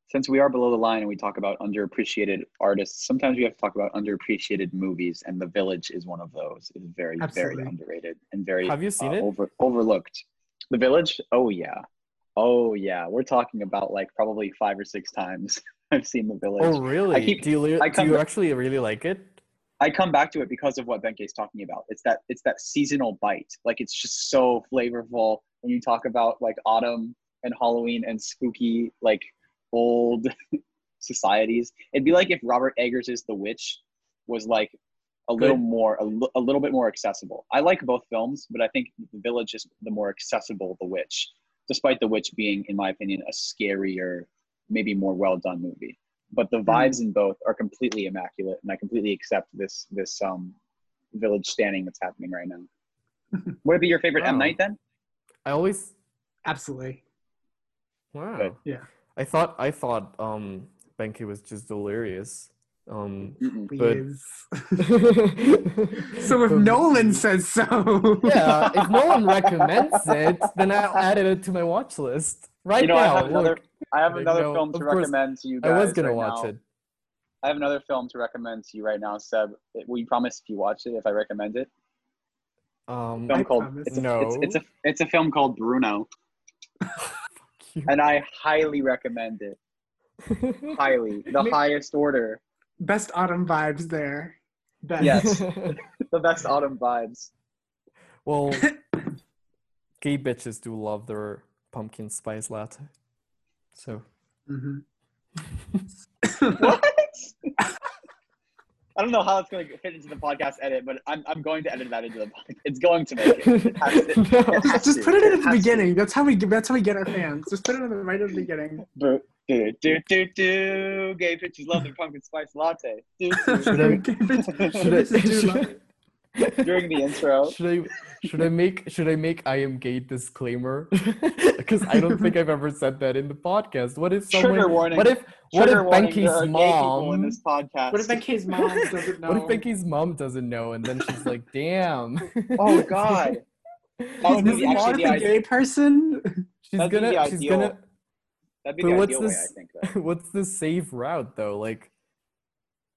Since we are below the line and we talk about underappreciated artists, sometimes we have to talk about underappreciated movies, and The Village is one of those. It's very, Absolutely. very underrated and very Have you seen uh, it? over overlooked. The Village? Oh yeah. Oh yeah. We're talking about like probably five or six times I've seen The Village. Oh really? keep- do you do you actually really like it? I come back to it because of what Benke is talking about. It's that it's that seasonal bite. Like it's just so flavorful when you talk about like autumn and Halloween and spooky like old societies. It'd be like if Robert Eggers' The Witch was like a little more a, little bit more accessible. I like both films, but I think The Village is the more accessible The Witch, despite The Witch being, in my opinion, a scarier, maybe more well done movie. But the vibes in both are completely immaculate, and I completely accept this this um village standing that's happening right now. Would it be your favorite M Night then? I always Absolutely. wow. Good. Yeah. I thought I thought um Benke was just delirious. Um But- so if but- Nolan says so. Yeah, if Nolan recommends it, then I'll add it to my watch list. Right You know, I now, have another look, I have Like, another no, film to course, recommend to you I was gonna right watch now. it. I have another film to recommend to you right now, Seb. Will you promise if you watch it if I recommend it? Um, film I called it's a, No. it's, it's a it's a film called Bruno, and I highly recommend it. Highly, the Maybe- highest order, Best autumn vibes there. Best. Yes. the best autumn vibes. well, gay bitches do love their pumpkin spice latte. So hmm What? I don't know how it's going to fit into the podcast edit, but I'm, I'm going to edit that into the podcast. It's going to make it. It has to. No. It Just to. put it in at the has to. beginning. That's how we that's how we get our fans. Just put it in the right at the beginning. Do, do, do, do, do. Gay bitches love their pumpkin spice latte. Do, do, Should do. I- Should Should I, I- should, During the intro. should I should I make should I make I am gay disclaimer? Because I don't think I've ever said that in the podcast. What if someone? Trigger warning. What if what if Trigger warning, there are Benke's uh, gay people in mom? this podcast. What if Benke's mom doesn't know? What if Benke's mom doesn't know, and then she's like, "Damn." Oh God. That would Is be this actually the a gay person? She's That'd gonna. the she's ideal. gonna. That'd be But the what's ideal way, I this- think. Though. What's the safe route though? Like,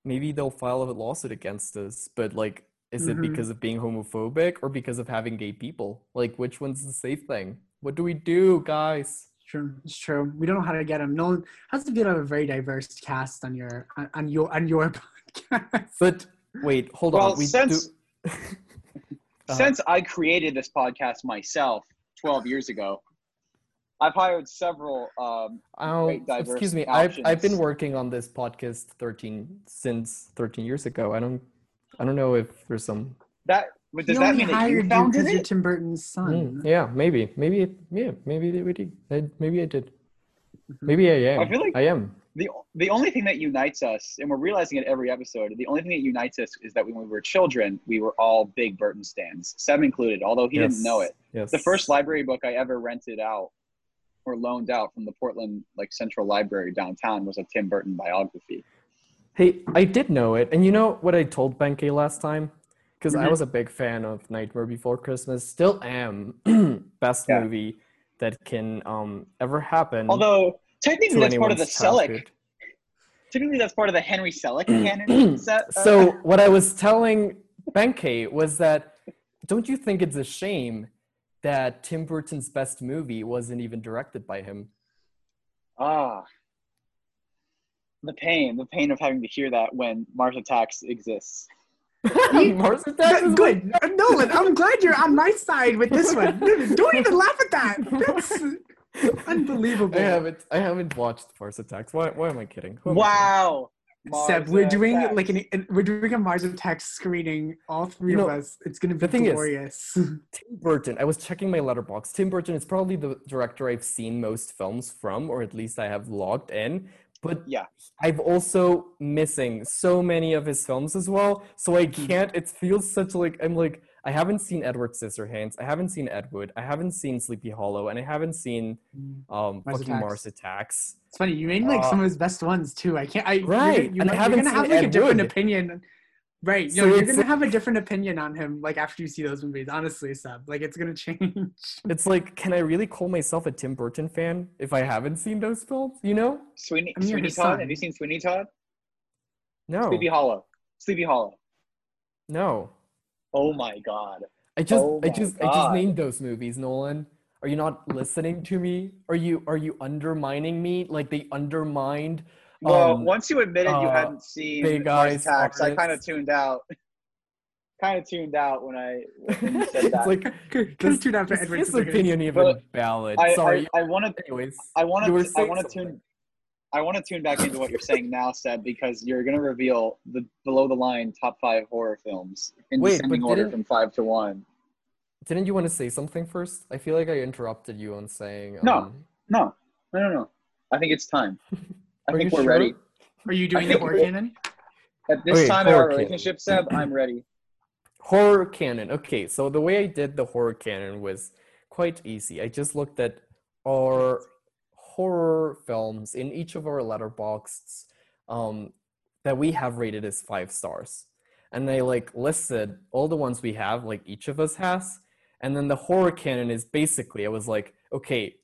maybe they'll file a lawsuit against us, but like, is it Mhm. because of being homophobic or because of having gay people? Like, which one's the safe thing? What do we do, guys? It's true. It's true. We don't know how to get him. Nolan has to be have a very diverse cast on your on, on your on your podcast. But wait, hold Well, on. We since- do. Uh, Since I created this podcast myself 12 years ago, I've hired several. Um, Oh, great diverse excuse me. I've I've been working on this podcast 13 since 13 years ago. I don't I don't know if there's some that but does he that only mean that you hired you founded because you're it? Tim Burton's son. Mm, yeah, maybe. Maybe it, yeah, maybe they- we did. I, maybe I did. Maybe I am. I feel like- I am. The the only thing that unites us, and we're realizing it every episode, the only thing that unites us is that when we were children, we were all big Burton stands, Sam included, although he didn't know it. Yes. The first library book I ever rented out or loaned out from the Portland like Central Library downtown was a Tim Burton biography. Hey, I did know it. And you know what I told Benke last time? Because I Mhm. was a big fan of Nightmare Before Christmas. Still am. Best Yeah. movie that can um ever happen. Although technically that's part of the Selick. Technically that's part of the Henry Selick canon set. uh, So what I was telling Benke was that don't you think it's a shame that Tim Burton's best movie wasn't even directed by him? ah, the pain, the pain of having to hear that when Mars Attacks exists. Mars Attacks is Good, good. Uh, Nolan. I'm glad you're on my side with this one. Don't even laugh at that. That's unbelievable. I haven't I haven't watched Mars Attacks. Why why am I kidding? Who am I Wow. Seb, we're doing Attacks. like an, an we're doing a Mars Attacks screening. All three You of us. It's gonna be the thing is- glorious. Tim Burton, I was checking my Letterboxd. Tim Burton is probably the director I've seen most films from, or at least I have logged in. But Yeah. I've also missing so many of his films as well. So I Hmm. can't. It feels such like I'm like I haven't seen Edward Scissorhands. I haven't seen Ed Wood. I haven't seen Sleepy Hollow, and I haven't seen um Mars fucking Attacks. Mars Attacks. It's funny you made like Uh, some of his best ones too. I can't. I you're Right, You're, and you're haven't gonna have like a different Wood. opinion. Right. So No, you're gonna have a different opinion on him like after you see those movies. Honestly, Seb. Like it's gonna change. It's like, can I really call myself a Tim Burton fan if I haven't seen those films? You know? Sweeney, I'm your Sweeney son. Todd. Have you seen Sweeney Todd? No, Sleepy Hollow. Sleepy Hollow. no. Oh my god. I just, Oh I my just, I just God. named those movies, Nolan. Are you not listening to me? Are you, are you undermining me like they undermined Well, Um, once you admitted you uh, hadn't seen Big Mars Eyes Attacks, I kind of tuned out. kind of tuned out when I when you said it's that. like Could does, tune out for is Edward his opinion even But valid? I, Sorry. I, I want to Anyways, I want to I saying want to tune I want to tune back into what you're saying now, Seb, because you're going to reveal the below the line top five horror films in Wait, descending order didn't- from five to one. Didn't you want to say something first? I feel like I interrupted you on saying. No. Um, No, no, no, no. I think it's time. I Are think you we're sure? ready. Are you doing the horror we- canon? At this Okay, time in our horror canon. relationship, Seb, I'm ready. Horror canon. Okay, so the way I did the horror canon was quite easy. I just looked at our horror films in each of our Letterboxds um, that we have rated as five stars. And I like listed all the ones we have, like each of us has. And then the horror canon is basically, I was like, okay,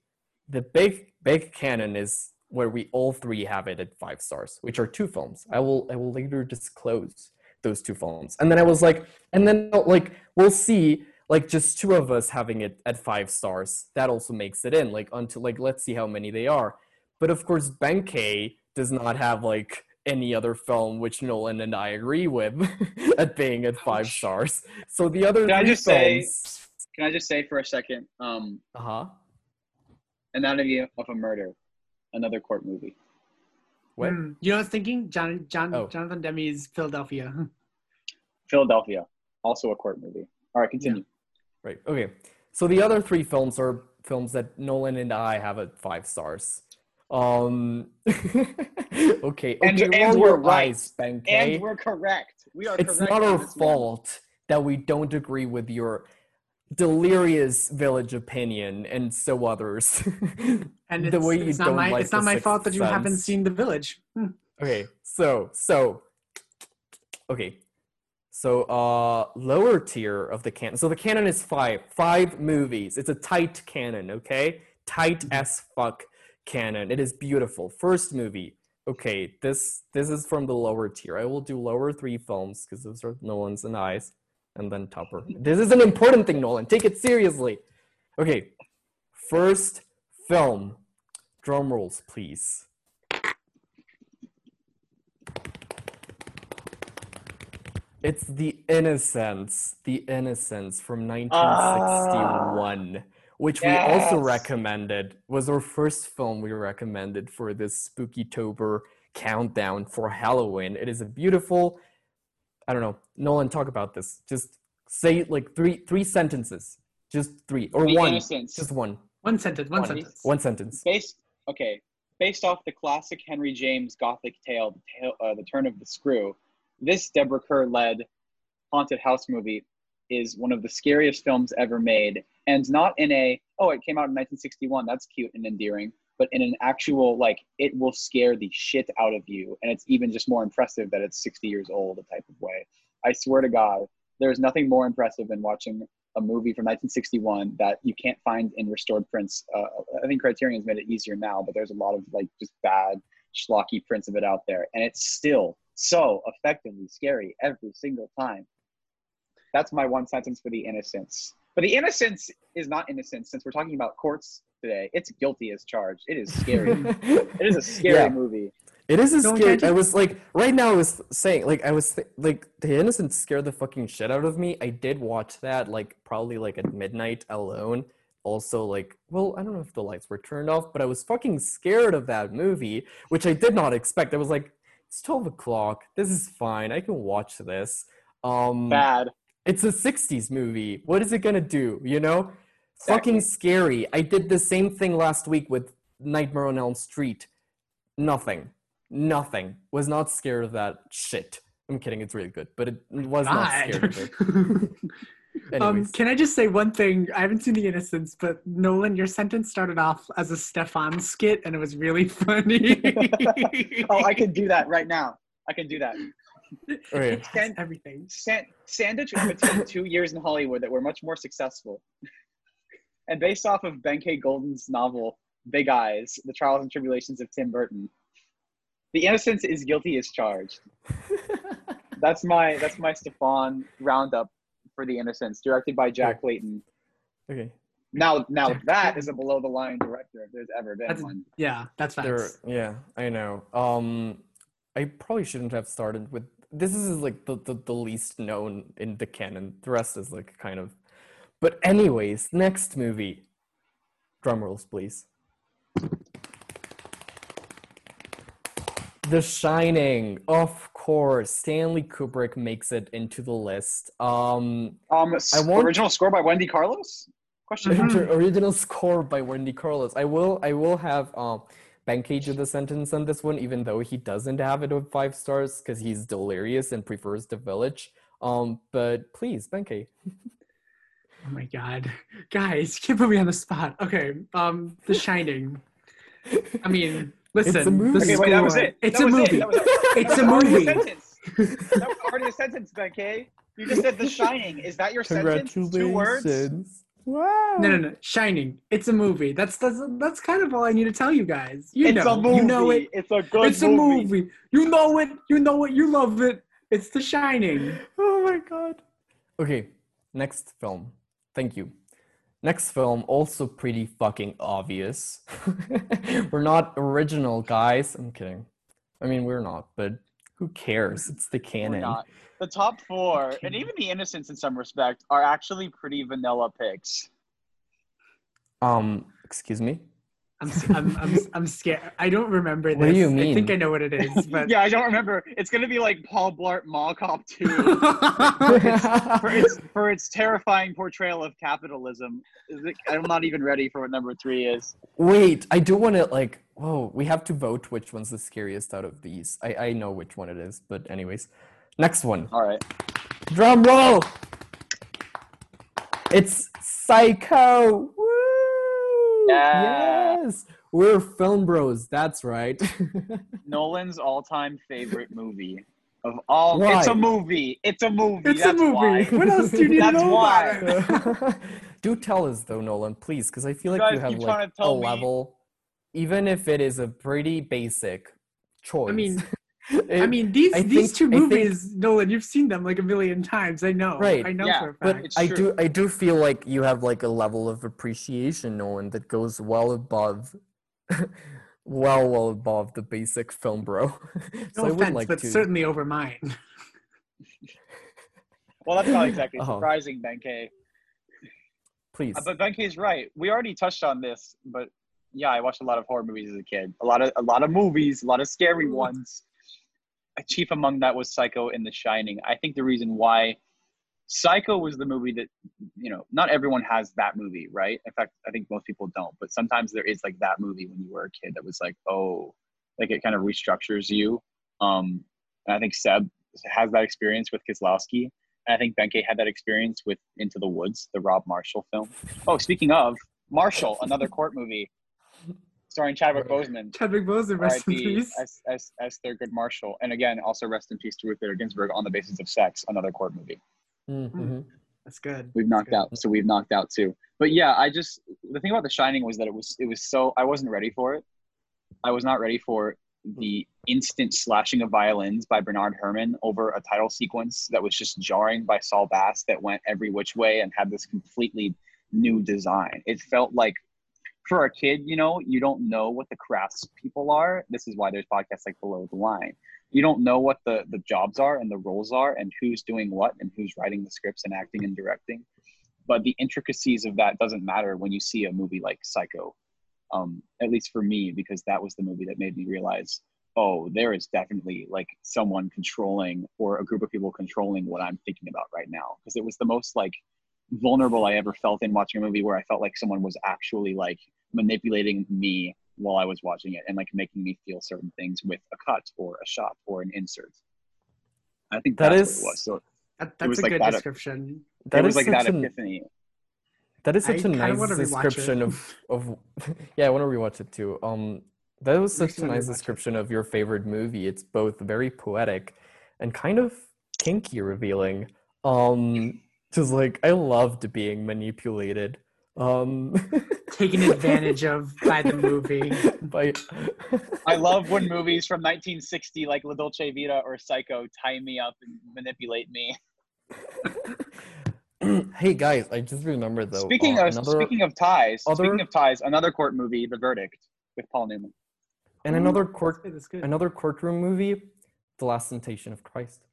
the big big canon is where we all three have it at five stars, which are two films. I will I will later disclose those two films. And then I was like, and then like we'll see like just two of us having it at five stars. That also makes it in. Like until like let's see how many they are. But of course, Benkei does not have like any other film which Nolan and I agree with at being at five stars. So the other Can I three just say- films. Can I just say for a second, um, Uh huh. Anatomy of a Murder, another court movie. What? Hmm. You know what I was thinking? John, John, Oh. Jonathan Demme's Philadelphia. Philadelphia, also a court movie. All right, continue. Right. Okay. So the other three films are films that Nolan and I have at five stars. Um. okay. And- okay, and roll we're right. eyes, Benkei. And we're correct. We are it's correct. not our this one. fault that we don't agree with your delirious village opinion and so others. And The way you it's don't my like it's not my fault that you haven't seen The Village. Hmm. Okay, so so okay. So uh lower tier of the canon. So the canon is five. Five movies. It's a tight canon, okay? Tight as fuck canon. It is beautiful. First movie. Okay, this this is from the lower tier. I will do lower three films because those are Nolan's and I's, and then topper. This is an important thing, Nolan. Take it seriously. Okay, first film. Drum rolls, please. It's The Innocents, The Innocents from 1961, ah, which we also recommended. Was our first film we recommended for this Spookytober countdown for Halloween. It is a beautiful. I don't know. Nolan, talk about this. Just say like three three sentences. Just three or The one. Innocents. Just one. One sentence. One One. sentence. One sentence. based okay based off the classic henry james gothic tale the, tale, uh, the turn of the screw this deborah kerr led haunted house movie is one of the scariest films ever made and not in a oh it came out in 1961 that's cute and endearing but in an actual like it will scare the shit out of you and it's even just more impressive that it's 60 years old a type of way. I swear to god there's nothing more impressive than watching a movie from 1961 that you can't find in restored prints. Uh, I think Criterion's made it easier now, but there's a lot of like just bad schlocky prints of it out there, and it's still so effectively scary every single time. That's my one sentence for the innocence. But the innocence is not innocence since we're talking about courts today. It's guilty as charged. It is scary. it is a scary Yeah. movie. It is a Don't scary. get I was like, right now, I was saying, like, I was th- like, The Innocent scared the fucking shit out of me. I did watch that, like, probably like at midnight alone. Also, like, well, I don't know if the lights were turned off, but I was fucking scared of that movie, which I did not expect. I was like, it's 12 o'clock. This is fine. I can watch this. Um, Bad. it's a 60s movie. What is it gonna do? You know? Fucking scary. I did the same thing last week with Nightmare on Elm Street. Nothing. Nothing. Was not scared of that shit. I'm kidding, it's really good, but it was not scared of it. um, can I just say one thing? I haven't seen The Innocents, but Nolan, your sentence started off as a Stefon skit, and it was really funny. Oh, I can do that right now. I can do that. Okay. It has everything. San- sandwich in between two years in Hollywood that were much more successful. And based off of Benkei Golden's novel, Big Eyes, The Trials and Tribulations of Tim Burton, The Innocence is guilty as charged. That's my that's my Stefon roundup for The Innocence, directed by Jack Clayton. okay. Now, now Jack that Ryan. is a below the line director if there's ever been That's- one. Yeah, that's There, yeah, I know. Um, I probably shouldn't have started with this. Is like the, the the least known in the canon. The rest is like kind of. But anyways, next movie. Drum rolls, please. The Shining, of course. Stanley Kubrick makes it into the list. Um, Um, I want- original score by Wendy Carlos? Question. Inter- original score by Wendy Carlos. I will I will have um Benkei do the sentence on this one, even though he doesn't have it with five stars because he's delirious and prefers the village. Um, but please, Benkei. Oh my god, guys, can't put me on the spot. Okay, um, The Shining. I mean, listen. a movie. the Okay, wait, that was it. It's That a movie. It. That was, It's that a was already movie. sentence. That was already a sentence, Benkei. You just said The Shining. Is that your sentence? Two words? Wow. No, no, no. Shining. It's a movie. That's that's that's kind of all I need to tell you guys. You it's know, a movie. you know it. It's a good movie. It's a movie. You know it. You know it. You love it. It's The Shining. Oh my god. Okay, next film. Thank you. Next film, also pretty fucking obvious. we're not original, guys. I'm kidding. I mean, we're not, but who cares? It's the canon. The top four, and even the Innocents in some respect, are actually pretty vanilla picks. Um, excuse me. I'm s- I'm I'm, I'm scared. I don't remember this. What do you mean? I think? I know what it is, but yeah, I don't remember. It's gonna be like Paul Blart Mall Cop 2 for its for its terrifying portrayal of capitalism. Is it, I'm not even ready for what number three is. Wait, I do want to like. Whoa, we have to vote which one's the scariest out of these. I I know which one it is, but anyways, next one. All right. Drum roll. It's Psycho. Woo! Yeah. Yes, we're film bros. That's right. Nolan's all-time favorite movie of all. Why? It's a movie. It's a movie. it's That's a movie. Why. What else do you need to That's know why. about do tell us though, Nolan, please, because I feel You like you have like a me- level, even if it is a pretty basic choice. mean, It- I mean, these I these think- two I think- movies, Nolan, you've seen them like a million times. I know. Right. I know Yeah, for a but fact. It's I do I do feel like you have like a level of appreciation, Nolan, that goes well above well well above the basic film bro. so no I would offense, like but to certainly over mine. Well, that's not exactly Oh. surprising, Benkei. please. Uh, But Benkei's right. We already touched on this, but yeah, I watched a lot of horror movies as a kid. A lot of a lot of movies, a lot of scary ones. Chief among that was Psycho and The Shining. I think the reason why Psycho was the movie that you know, not everyone has that movie, right? In fact, I think most people don't. But sometimes there is like that movie when you were a kid that was like, oh, like it kind of restructures you. Um, and I think Seb has that experience with Kieslowski. And I think Benke had that experience with Into the Woods, the Rob Marshall film. Oh, speaking of Marshall, another court movie starring Chadwick Boseman. Chadwick Boseman, rest in peace. as, as, as Thurgood Marshall. And again, also rest in peace to Ruth Bader Ginsburg on the basis of sex, another court movie. Mhm. That's good. We've knocked good. out, so we've knocked out two. But yeah, I just the thing about The Shining was that it was it was so I wasn't ready for it. I was not ready for the instant slashing of violins by Bernard Herrmann over a title sequence that was just jarring by Saul Bass that went every which way and had this completely new design. It felt like for a kid, you know, you don't know what the crafts people are. This is why there's podcasts like Below the Line. You don't know what the the jobs are and the roles are and who's doing what and who's writing the scripts and acting and directing. But the intricacies of that doesn't matter when you see a movie like Psycho. Um, at least for me, because that was the movie that made me realize, oh, there is definitely like someone controlling or a group of people controlling what I'm thinking about right now. Because it was the most like vulnerable I ever felt in watching a movie where I felt like someone was actually like manipulating me while I was watching it and like making me feel certain things with a cut or a shot or an insert. I think That that's is- what it was. So That, that's was a like good that- description. That it was like that an- epiphany. That is such a nice description of of yeah, I want to rewatch it too. Um, that was such a nice rewatch it. description of your favorite movie. It's both very poetic and kind of kinky revealing. Um, just like I loved being manipulated. Um, Taken advantage of by the movie. by I love when movies from 1960 like La Dolce Vita or Psycho tie me up and manipulate me. hey guys, I just remembered though. speaking uh, of another, speaking of ties, other- speaking of ties, another court movie, The Verdict, with Paul Newman. and another court another courtroom movie, The Last Temptation of Christ.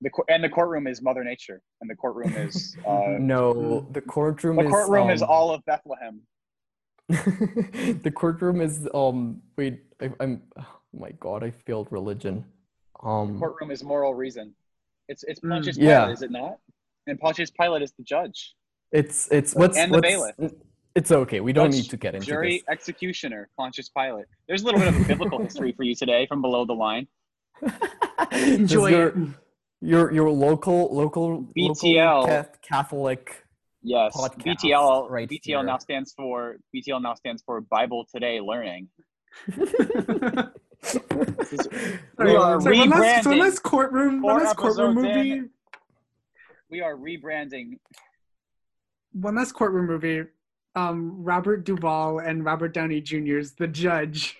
The cour- and the courtroom is Mother Nature, and the courtroom is uh, No, the courtroom the is courtroom is um, all of Bethlehem. the courtroom is um wait I, I'm oh my god I failed religion um the Courtroom is moral reason. It's it's Mm. Yeah. Pilate, is it not? And Pontius Pilate is the judge, it's it's what's And the what's it's okay we don't Judge, Judge, need to get into jury, executioner, Pontius Pilate. There's a little bit of a biblical history for you today from below the line. this Enjoy your, it. Your your local local BTL. local Catholic Yes, Podcast BTL. right BTL here. now stands for BTL now stands for Bible Today Learning. We are So one last, so one rebranding. courtroom, one Four last courtroom episodes in. movie. We are rebranding. One last courtroom movie. Um, Robert Duvall and Robert Downey Jr.'s The Judge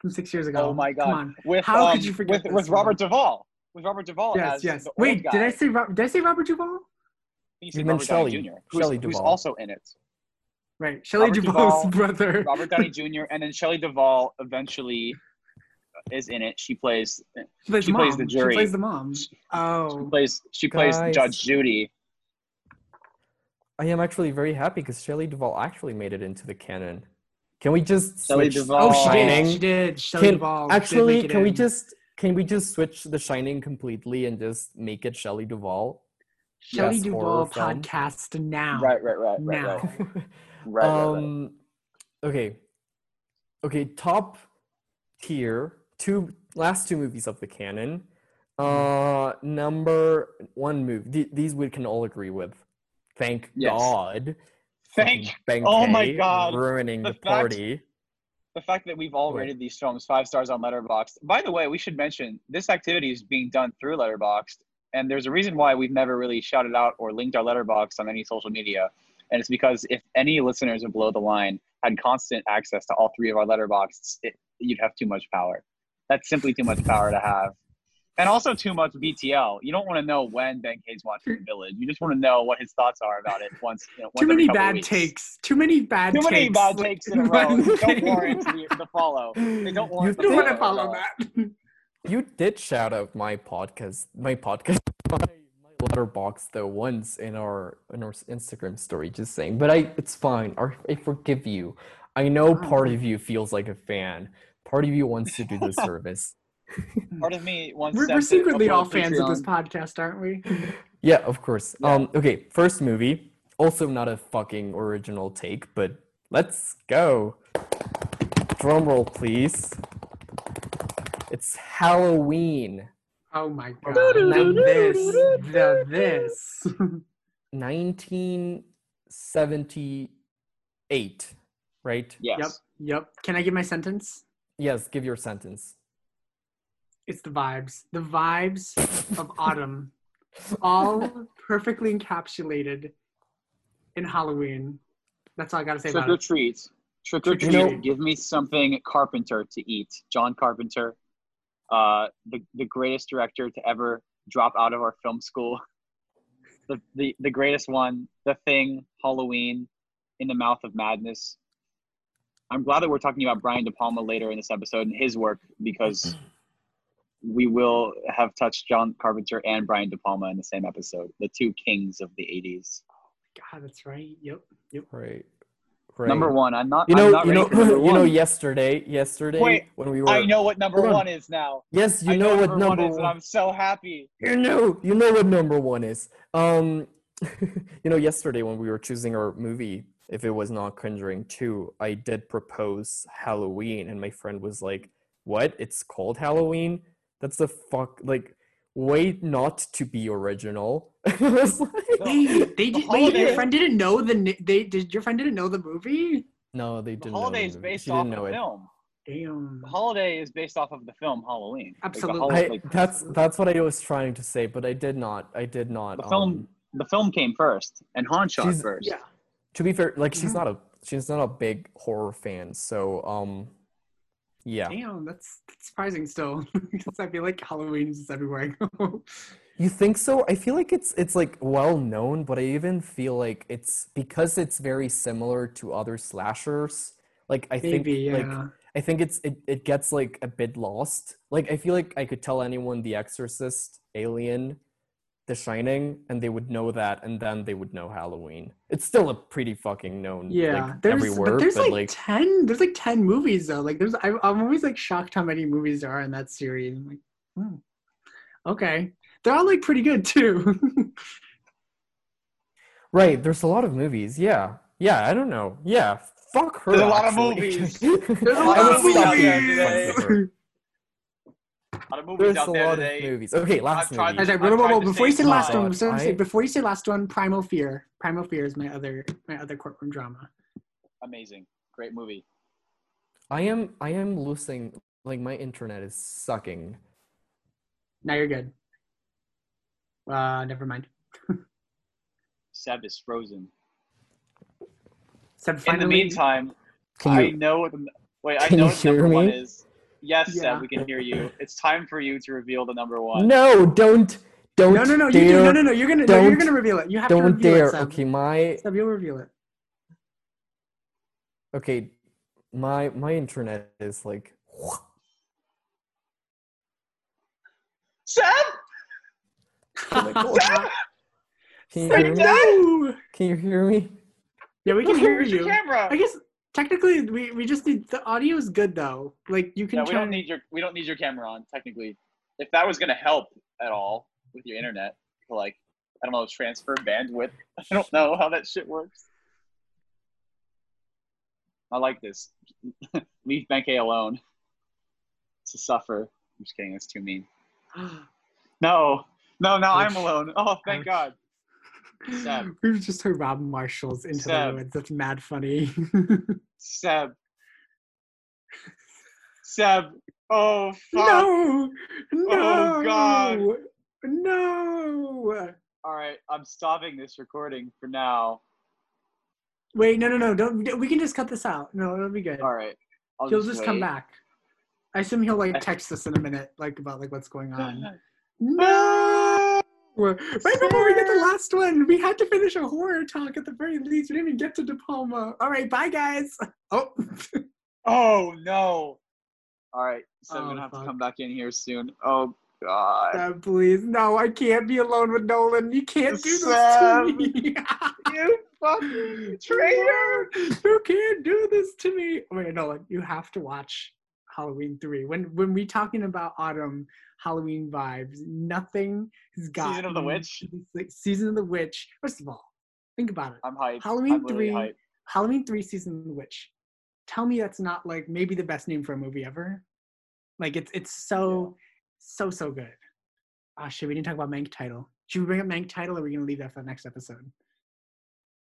from six years ago. Oh my Come god! on. With How um, could you forget with, this with? Robert Duvall? With Robert Duvall Yes, as yes. the Wait, guy. did I say Rob- did I say Robert Duvall? You You said meant Robert Downey Shelley- Jr., who's, Shelley who's Duvall. also in it. Right, Shelley Robert Duvall's Duvall, brother. Robert Downey Jr. and then Shelley Duvall eventually is in it. She plays She plays, she the plays mom. the jury. She plays the mom. she Oh, plays she plays Judge Judy. I am actually very happy because Shelley Duvall actually made it into the canon. Can we just Shelley switch Duvall. oh, she did. She did. Shelley Can, Duvall. did actually, make it can we just can we just switch The Shining completely and just make it Shelley Duvall? Shelley yes, Duvall horror film. podcast now? Right, right, right, right, Now. right, right, right, right. um, okay, okay. Top tier two last two movies of the canon. Uh, number one movie. th- these we can all agree with. Thank Yes. God. Thank Fucking oh my God, ruining the the, fact- party. The fact that we've all rated these films five stars on Letterboxd. By the way, we should mention this activity is being done through Letterboxd, and there's a reason why we've never really shouted out or linked our Letterboxd on any social media, and it's because if any listeners of Below the Line had constant access to all three of our Letterboxds, it, you'd have too much power. That's simply too much power to have. And also too much BTL. You don't want to know when Ben K's watching The Village. You just want to know what his thoughts are about it once. You know, once Too many couple bad weeks. takes. Too many bad Too takes. many bad takes in a row. They don't thing. warrant the, the follow. They don't You warrant. I don't want to the follow that. You did shout out my podcast, my podcast, my, my Letterboxd though once in our in our Instagram story. Just saying, but I it's fine. I, I forgive you. I know part of you feels like a fan. Part of you wants to do the service. Part of me wants. We're, Seth we're secretly all fans of this podcast, aren't we? Yeah, of course. Yeah. Um, okay, first movie. Also not a fucking original take, but let's go. Drum roll, please. It's Halloween, Oh my god. Now this. The this. 1978, right? Yes. Yep. Yep. Can I give my sentence? Yes, give your sentence. It's the vibes. The vibes of autumn. All perfectly encapsulated in Halloween. That's all I gotta say Trick about or it. treat. Trick or Trick or treat. treat. Give me something Carpenter to eat. John Carpenter, uh, the the greatest director to ever drop out of our film school. The the the greatest one. The Thing. Halloween. In the Mouth of Madness. I'm glad that we're talking about Brian De Palma later in this episode and his work because we will have touched John Carpenter and Brian De Palma in the same episode, the two kings of the 80s. God, that's right. Yep. Yep. Right. Right. Number one, I'm not. You I'm know, not you know, for you know. Yesterday, yesterday, Wait, when we were, I know what number on. one is now. Yes, you I know, what one number one is, and I'm so happy. You know, you know what number one is. Um, you know, yesterday when we were choosing our movie, if it was not Conjuring two, I did propose Halloween, and my friend was like, "What? It's called Halloween? That's the fuck like." Way not to be original. I was like, They, they The did, wait, your friend didn't know the they did your friend didn't know the movie? no, they didn't. know holiday the is based She off of know the it. film. Damn. The holiday is based off of the film Halloween. Like, the Absolutely. I, like, that's that's what I was trying to say, but I did not. I did not. the film. um, the film came first, and Han shot first. Yeah. to be fair, like she's Mhm. not a she's not a big horror fan, so um, yeah. Damn, that's, that's surprising still. because I feel like Halloween is everywhere I go. You think so? I feel like it's it's like well known, but I even feel like it's because it's very similar to other slashers. Like I think Maybe, like yeah. I think it's it, it gets like a bit lost. Like I feel like I could tell anyone The Exorcist, Alien, The Shining, and they would know that, and then they would know Halloween. It's still a pretty fucking known Yeah, like, there's everywhere, but there's but like, like ten. There's like ten movies though. Like there's, I, I'm always like shocked how many movies there are in that series. I'm like, hmm. okay, they're all like pretty good too. right. There's a lot of movies. Yeah, yeah. I don't know. Yeah, fuck her. There's a lot of movies. There's a lot of movies. today. Fuck her. A lot of movies There's out a there lot today. of movies. Okay, last I've movie. to- Okay, I've blah, blah, blah, tried to before you say say last God. one, so I- before you say last one, Primal Fear. Primal Fear is my other my other courtroom drama. Amazing, great movie. I am I am losing like my internet is sucking. Now you're good. Uh, never mind. Seb is frozen. Seb In the meantime, Can I you know what the wait. I know you what the number hear one me? is. Yes, Yeah. Seb, we can hear you. It's time for you to reveal the number one. No, don't don't no, no, no, you do. No, no, no. You're gonna, no, you're gonna reveal it. You have to Don't reveal dare. it, Seb. Okay, my Seb, you'll reveal it. okay, my my internet is like Seb, Like, Seb, Can you hear me? no. Can you hear me? Yeah, we can hear you. camera? I guess technically we, we just need the audio is good though. Like you can No, we don't need your we don't need your camera on technically. If that was gonna help at all with your internet, like I don't know, transfer bandwidth. I don't know how that shit works. I like this. Leave Benkei alone to suffer. I'm just kidding. That's too mean. No, no, now I'm alone. Oh, thank God. Seb. We've just heard Rob Marshall's into Seb. the woods. That's mad funny. Seb. Seb. Oh fuck. no, no, Oh, God. no. All right, I'm stopping this recording for now. Wait, no, no, no. Don't. We can just cut this out. No, it'll be good. All right. I'll he'll just come back. I assume he'll like text us in a minute, like about like what's going on. No. Right before we get the last one, we had to finish a horror talk at the very least. We didn't even get to De Palma. All right, bye guys. Oh, Oh no. All right, so I'm Oh, gonna have fuck. to come back in here soon. Oh god. Please, no, I can't be alone with Nolan. You can't do this to me. you fucking traitor. you can't do this to me. Wait, Nolan, you have to watch Halloween three. When when we talking about autumn Halloween vibes, nothing has got Season of the Witch? Like, season of the witch. First of all, think about it. I'm hyped. Halloween I'm three. hyped. Halloween three, season of the witch. Tell me that's not like maybe the best name for a movie ever. Like it's it's so so so good. Ah shit, we didn't talk about Mank title. Should we bring up Mank title or are we gonna leave that for the next episode?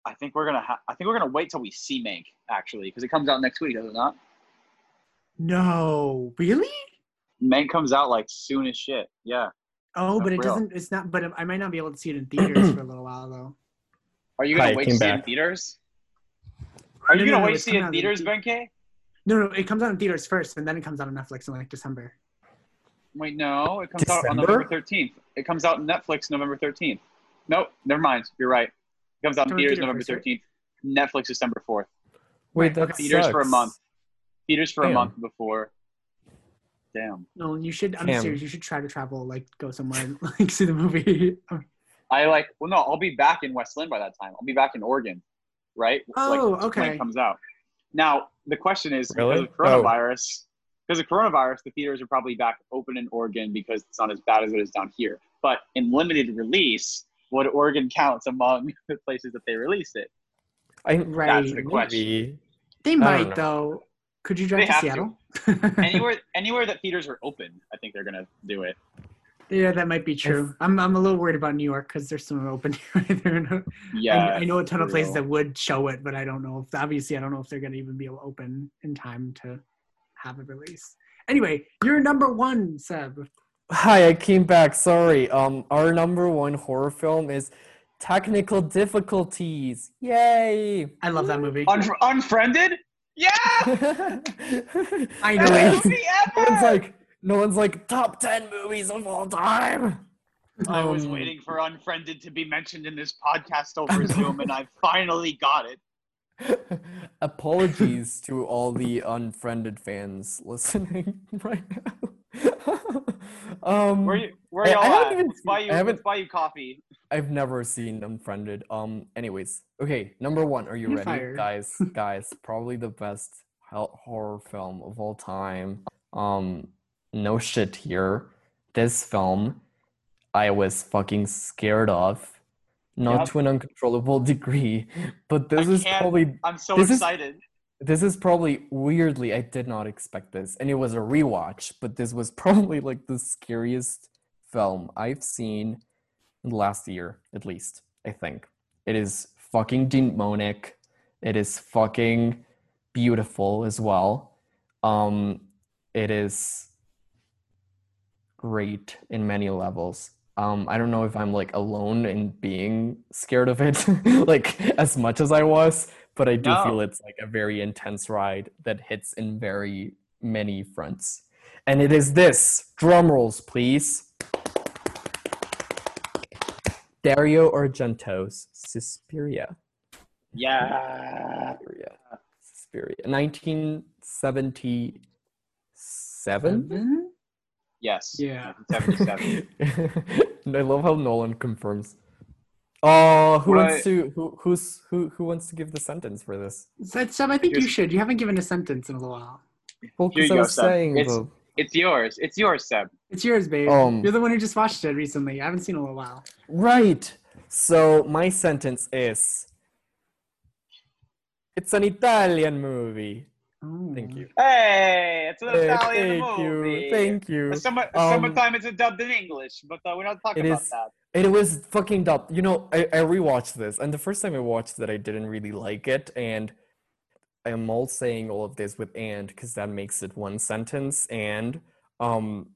I think we're gonna. Ha- I think we're gonna wait till we see Mank actually, because it comes out next week, does it not? No, really? Mank comes out like soon as shit. Yeah. Oh, but it real. doesn't. It's not. But I might not be able to see it in theaters for a little while though. Are you gonna Hi, wait to came see it in theaters? Are No, you gonna no, wait to it's see it in theaters, the- Benkei? No, no, it comes out in theaters first, and then it comes out on Netflix in like December. Wait, no, it comes out on November 13th. It comes out on Netflix November 13th. Nope, never mind. You're right. It comes out in theaters theater November first, right? 13th. Netflix December 4th. Wait, Right, that okay. Theaters for a month. Theaters for a month before. Damn. No, you should. I'm Damn. serious. You should try to travel, like go somewhere, and like see the movie. I like. Well, no, I'll be back in West Linn by that time. I'll be back in Oregon, right? Oh, like, When okay. it comes out. Now the question is Really? because of coronavirus. Oh. Because of coronavirus, the theaters are probably back open in Oregon because it's not as bad as it is down here. But in limited release, would Oregon counts among the places that they release it? I right. That's the question. maybe. They might though. Could you They drive to Seattle? to. Seattle? Anywhere, anywhere that theaters are open, I think they're gonna do it. yeah, that might be true. I'm I'm a little worried about New York because there's some open here. Yeah, I, I know a ton of for places real. that would show it, but I don't know if obviously I don't know if they're gonna even be able to open in time to have it released. Anyway, you're number one, Seb. Hi, I came back. Sorry. Um, our number one horror film is Technical Difficulties. Yay! I love that movie. Un- unfriended. Yeah, Finally. best movie no one's like, no one's like top ten movies of all time. I was Um, waiting for unfriended to be mentioned in this podcast over Zoom, and I finally got it. Apologies to all the unfriended fans listening right now. um, Where you, where I- I y'all haven't at? even Let's buy you. I haven't- Let's buy you coffee. I've never seen Unfriended. Um, anyways, okay, number one. Are you You're ready, fired. guys? guys, probably the best horror film of all time. Um, no shit here. This film, I was fucking scared of, not Yep. to an uncontrollable degree, but this I is probably I'm so This is- excited. this is probably weirdly I did not expect this, and it was a rewatch, but this was probably like the scariest film I've seen in the last year, at least. I think it is fucking demonic. It is fucking beautiful as well. Um, it is great in many levels. Um, I don't know if I'm like alone in being scared of it, like as much as I was, but I do No. feel it's like a very intense ride that hits in very many fronts. And it is this. Drum rolls, please. Dario Argento's Suspiria. Yeah. Suspiria. Suspiria. 1977? Yes. Yeah. 1977. I love how Nolan confirms. Oh, who What wants to who who's who who wants to give the sentence for this? So, Seb, I think you should. You haven't given a sentence in a little while. Well, you because I was Seb. saying It's- the it's yours. It's yours, Seb. It's yours, babe. Um, You're the one who just watched it recently. I haven't seen it in a little while. right. So my sentence is It's an Italian movie. Oh. Thank you. Hey, it's an Italian thank movie. you. Thank you. Summer, Um, summertime it's dubbed in English, but uh, we're not talking about is- that. It was fucking dumb. You know, I, I rewatched this, and the first time I watched it, I didn't really like it, and I'm all saying all of this with and because that makes it one sentence. And um,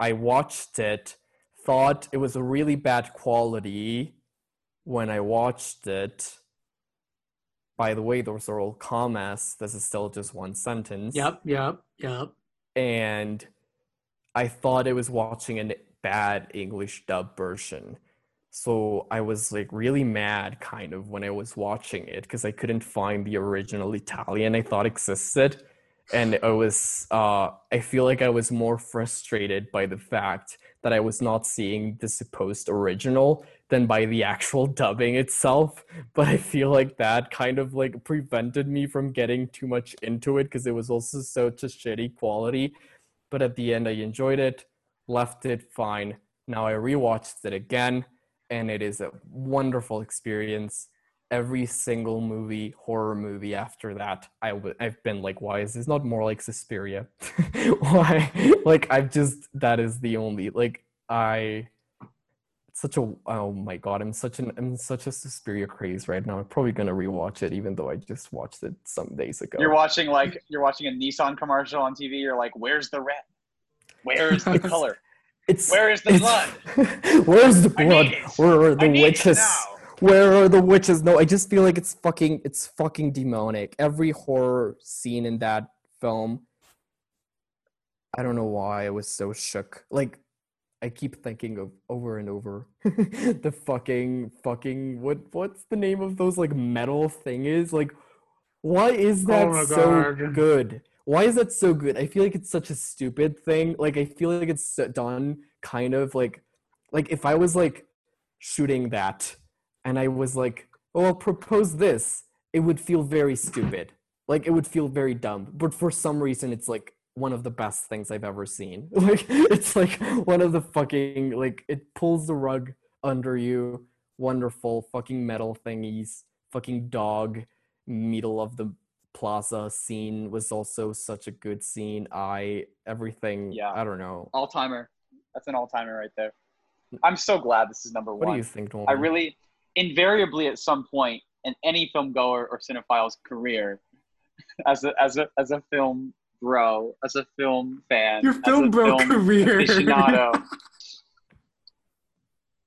I watched it, thought it was a really bad quality when I watched it. By the way, those are all commas. This is still just one sentence Yep, yep, yep. and I thought I was watching a bad English dub version. So I was like really mad kind of when I was watching it because I couldn't find the original Italian I thought existed. And I was uh I feel like I was more frustrated by the fact that I was not seeing the supposed original than by the actual dubbing itself. But I feel like that kind of like prevented me from getting too much into it because it was also such a shitty quality but at the end I enjoyed it, left it fine. Now I rewatched it again, and it is a wonderful experience. Every single movie, horror movie after that, I w- I've been like, why is this not more like Suspiria? why? Like I've just that is the only like I. Such a oh my god! I'm such an I'm such a Suspiria craze right now. I'm probably gonna rewatch it, even though I just watched it some days ago. You're watching like you're watching a Nissan commercial on TV. You're like, where's the red? Where's the color? It's Where is the blood? Where's the blood? Where are the I need it witches? Where are the witches? No, I just feel like it's fucking it's fucking demonic. Every horror scene in that film. I don't know why I was so shook. Like I keep thinking of over and over the fucking fucking what what's the name of those like metal thing is like why is oh that Oh so God. good? Why is that so good? I feel like it's such a stupid thing. Like I feel like it's done kind of like like if I was like shooting that and I was like, "Oh, I'll propose this," it would feel very stupid. Like it would feel very dumb. But for some reason, it's like one of the best things I've ever seen. Like it's like one of the fucking like it pulls the rug under you. Wonderful fucking metal thingies. Fucking dog. Middle of the plaza scene was also such a good scene. I everything. Yeah. I don't know. All timer. That's an all timer right there. I'm so glad this is number What one. do you think, Nolan? I really, invariably, at some point in any film goer or cinephile's career, as a as a as a film bro, as a film fan, Your as film a bro film career. aficionado,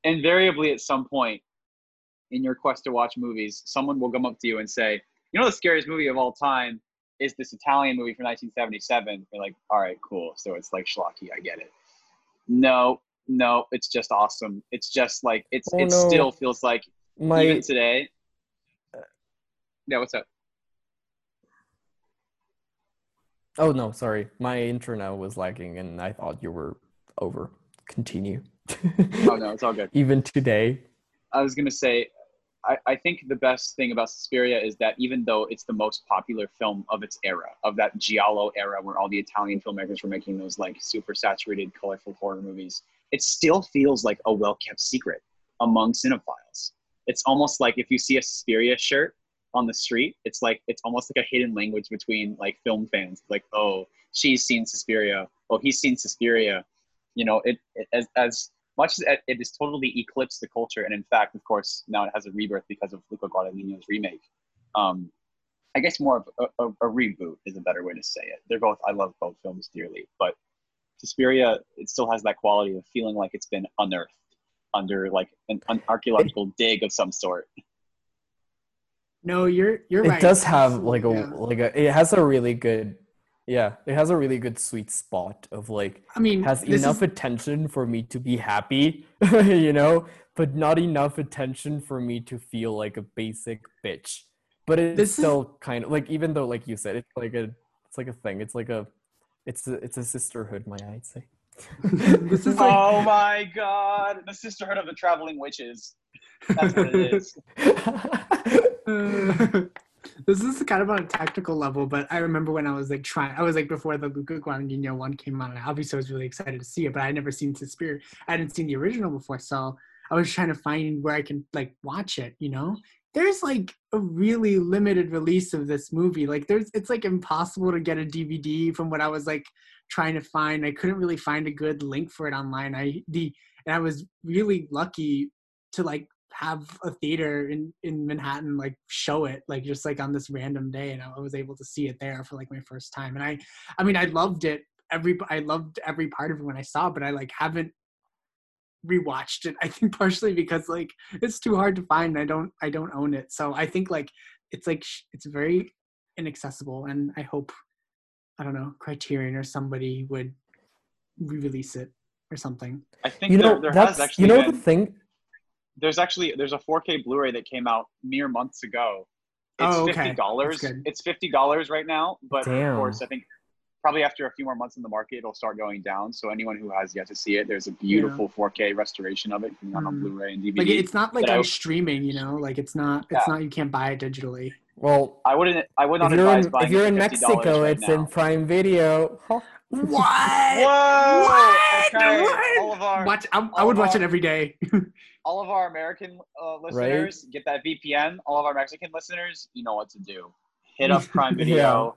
invariably at some point in your quest to watch movies, someone will come up to you and say, "You know, the scariest movie of all time is this Italian movie from 1977." You're like, "All right, cool. So it's like schlocky. I get it." No, no, it's just awesome. It's just like it's Oh, it no. still feels like My even today. Yeah, what's up? Oh no, sorry, my internet was lagging, and I thought you were over. Continue. Oh no, it's all good. Even today. I was gonna say, I, I think the best thing about Suspiria is that even though it's the most popular film of its era, of that giallo era where all the Italian filmmakers were making those like super saturated, colorful horror movies, it still feels like a well kept secret among cinephiles. It's almost like if you see a Suspiria shirt on the street, it's like it's almost like a hidden language between like film fans. Like, oh, she's seen Suspiria. Oh, he's seen Suspiria. You know, it, it as as much as it, has totally eclipsed the culture, and in fact, of course, now it has a rebirth because of Luca Guadagnino's remake. Um, I guess more of a, a, a reboot is a better way to say it. They're both. I love both films dearly, but Suspiria it still has that quality of feeling like it's been unearthed under like an, an archaeological dig of some sort. No, you're you're it right. It does have like a Yeah. like a it has a really good yeah it has a really good sweet spot of like I mean, has enough is- attention for me to be happy you know but not enough attention for me to feel like a basic bitch but it's This is- still kind of like even though like you said it's like a it's like a thing it's like a it's a it's a sisterhood might i say this is like oh my god, the Sisterhood of the Traveling Witches. That's what it is. this is kind of on a tactical level, but I remember when I was like trying, I was like before the Luca Guadagnino one came out, and obviously I was really excited to see it, but I had never seen Suspiria. I hadn't seen the original before, so I was trying to find where I can like watch it. You know, there's like a really limited release of this movie. Like there's, it's like impossible to get a DVD from what I was like trying to find. I couldn't really find a good link for it online. I the and I was really lucky to like have a theater in in Manhattan like show it like just like on this random day and I was able to see it there for like my first time. And I I mean I loved it every I loved every part of it when I saw it but I like haven't rewatched it I think partially because like it's too hard to find and I don't I don't own it. So I think like it's like it's very inaccessible and I hope I don't know Criterion or somebody would re-release it or something. I think you know there, there has that's actually you know been, the thing there's actually there's a 4K Blu-ray that came out mere months ago. It's Oh, okay. fifty dollars. It's fifty dollars right now, but Damn. of course, I think probably after a few more months in the market, it'll start going down. So anyone who has yet to see it, there's a beautiful 4K restoration of it on, on Mm. Blu-ray and DVD. like it's not like But I- on streaming you know like it's not it's Yeah. not you can't buy it digitally well I wouldn't. I would if not you're advise in, buying if you're it in $50 mexico right it's now. in prime video what Whoa! What? Okay, What? all of our watch I'm, i would of watch our- it every day all of our American uh, listeners get that VPN. All of our Mexican listeners, you know what to do. Hit up Prime Video. Yeah.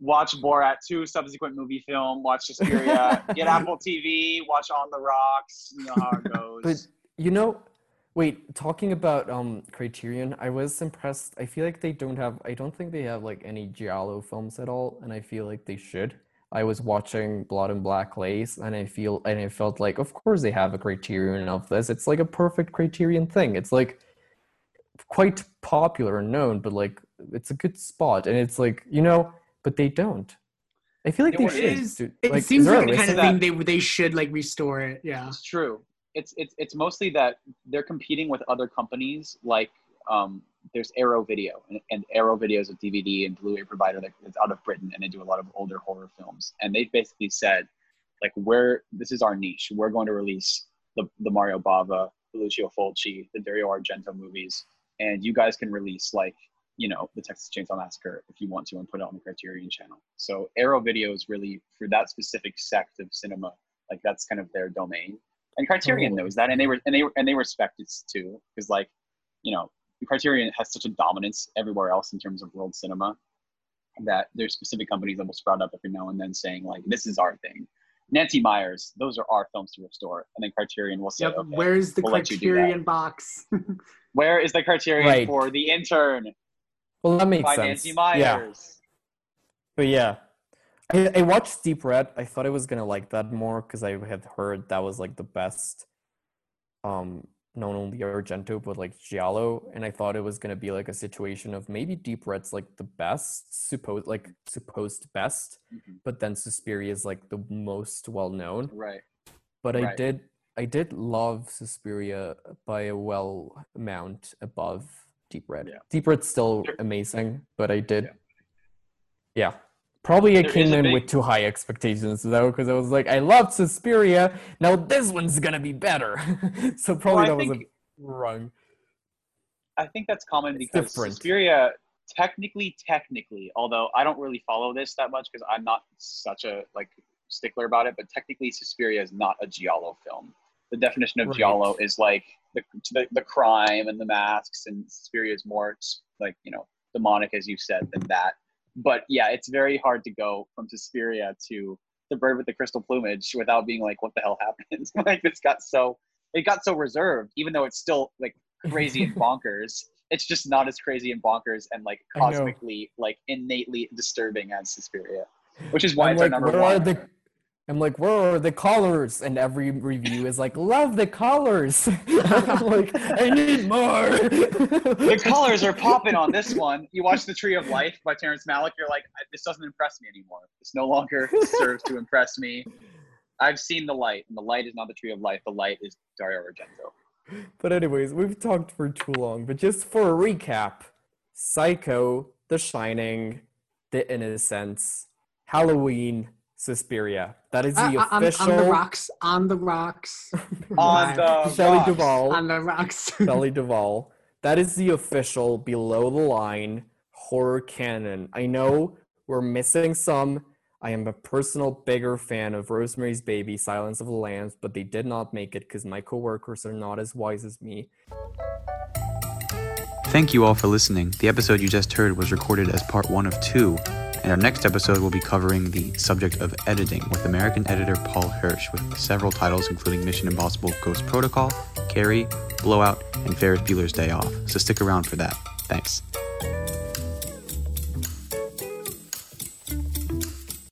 Watch Borat 2 subsequent movie film. Watch Suspiria. get Apple TV. Watch On the Rocks. You know how it goes. But you know, wait, talking about um Criterion, I was impressed. I feel like they don't have I don't think they have like any giallo films at all, and I feel like they should. I was watching Blood and Black Lace, and I feel and I felt like, of course they have a Criterion of this. It's like a perfect Criterion thing. It's like quite popular and known, but like it's a good spot, and it's like you know, but they don't. I feel like Yeah, they well, it should. is- do- it like, is seems like the kind of of thing they they should like restore it yeah It's true. It's it's it's mostly that they're competing with other companies like um, there's Arrow Video, and, and Arrow Video is a DVD and Blu-ray provider that is out of Britain, and they do a lot of older horror films. And they basically said, like, we're this is our niche. We're going to release the the Mario Bava, Lucio Fulci, the Dario Argento movies, and you guys can release like you know the Texas Chainsaw Massacre if you want to, and put it on the Criterion Channel. So Arrow Video is really for that specific sect of cinema like that's kind of their domain and criterion Oh. knows that and they were and they and they respect it too because like you know criterion has such a dominance everywhere else in terms of world cinema that there's specific companies that will sprout up every now and then saying like this is our thing Nancy Meyers those are our films to restore and then criterion will say yep okay where's the we'll let you do that. criterion box where is the criterion Right. for the intern Well, that makes by sense. Nancy Meyers Yeah. But yeah, I, I watched Deep Red. I thought I was gonna like that more because I had heard that was like the best, um, not only Argento but like Giallo, and I thought it was gonna be like a situation of maybe Deep Red's like the best, supposed like supposed best, Mhm. but then Suspiria is like the most well known. right But I did, I did love Suspiria by a well amount above Deep Red. Yeah. Deep Red's still amazing, but I did. Yeah. Probably I There came a in big- with too high expectations though, because I was like, I loved Suspiria. Now this one's gonna be better. so probably I that was a wrong. I think that's common It's because different. Suspiria, technically, technically, although I don't really follow this that much because I'm not such a like stickler about it, but technically, Suspiria is not a giallo film. The definition of Right. giallo is like the, the the crime and the masks, and Suspiria is more like you know demonic, as you said, than that. But yeah, it's very hard to go from Suspiria to the bird with the crystal plumage without being like, what the hell happened? like this got so it got so reserved, even though it's still like crazy and bonkers. It's just not as crazy and bonkers and like cosmically, like innately disturbing as Suspiria, which is why I'm it's our number one. the I'm like, where are the colors? And every review is like, love the colors. I'm like, I need more. the colors are popping on this one. You watch The Tree of Life by Terrence Malick, you're like, this doesn't impress me anymore. This no longer serves to impress me. I've seen the light, and the light is not the Tree of Life. The light is Dario Argento. But anyways, we've talked for too long. But just for a recap, Psycho, The Shining, The Innocents, Halloween, Suspiria. That is the Uh, on, official on the rocks, on the rocks, On the Shelley rocks. Duvall. on the rocks. Shelley Duvall. That is the official below the line horror canon. I know we're missing some. I am a personal bigger fan of Rosemary's Baby, Silence of the Lambs, but they did not make it because my coworkers are not as wise as me. Thank you all for listening. The episode you just heard was recorded as part one of two, and our next episode will be covering the subject of editing with American editor Paul Hirsch, with several titles including Mission Impossible Ghost Protocol, Carrie, Blowout, and Ferris Bueller's Day Off. So stick around for that. Thanks.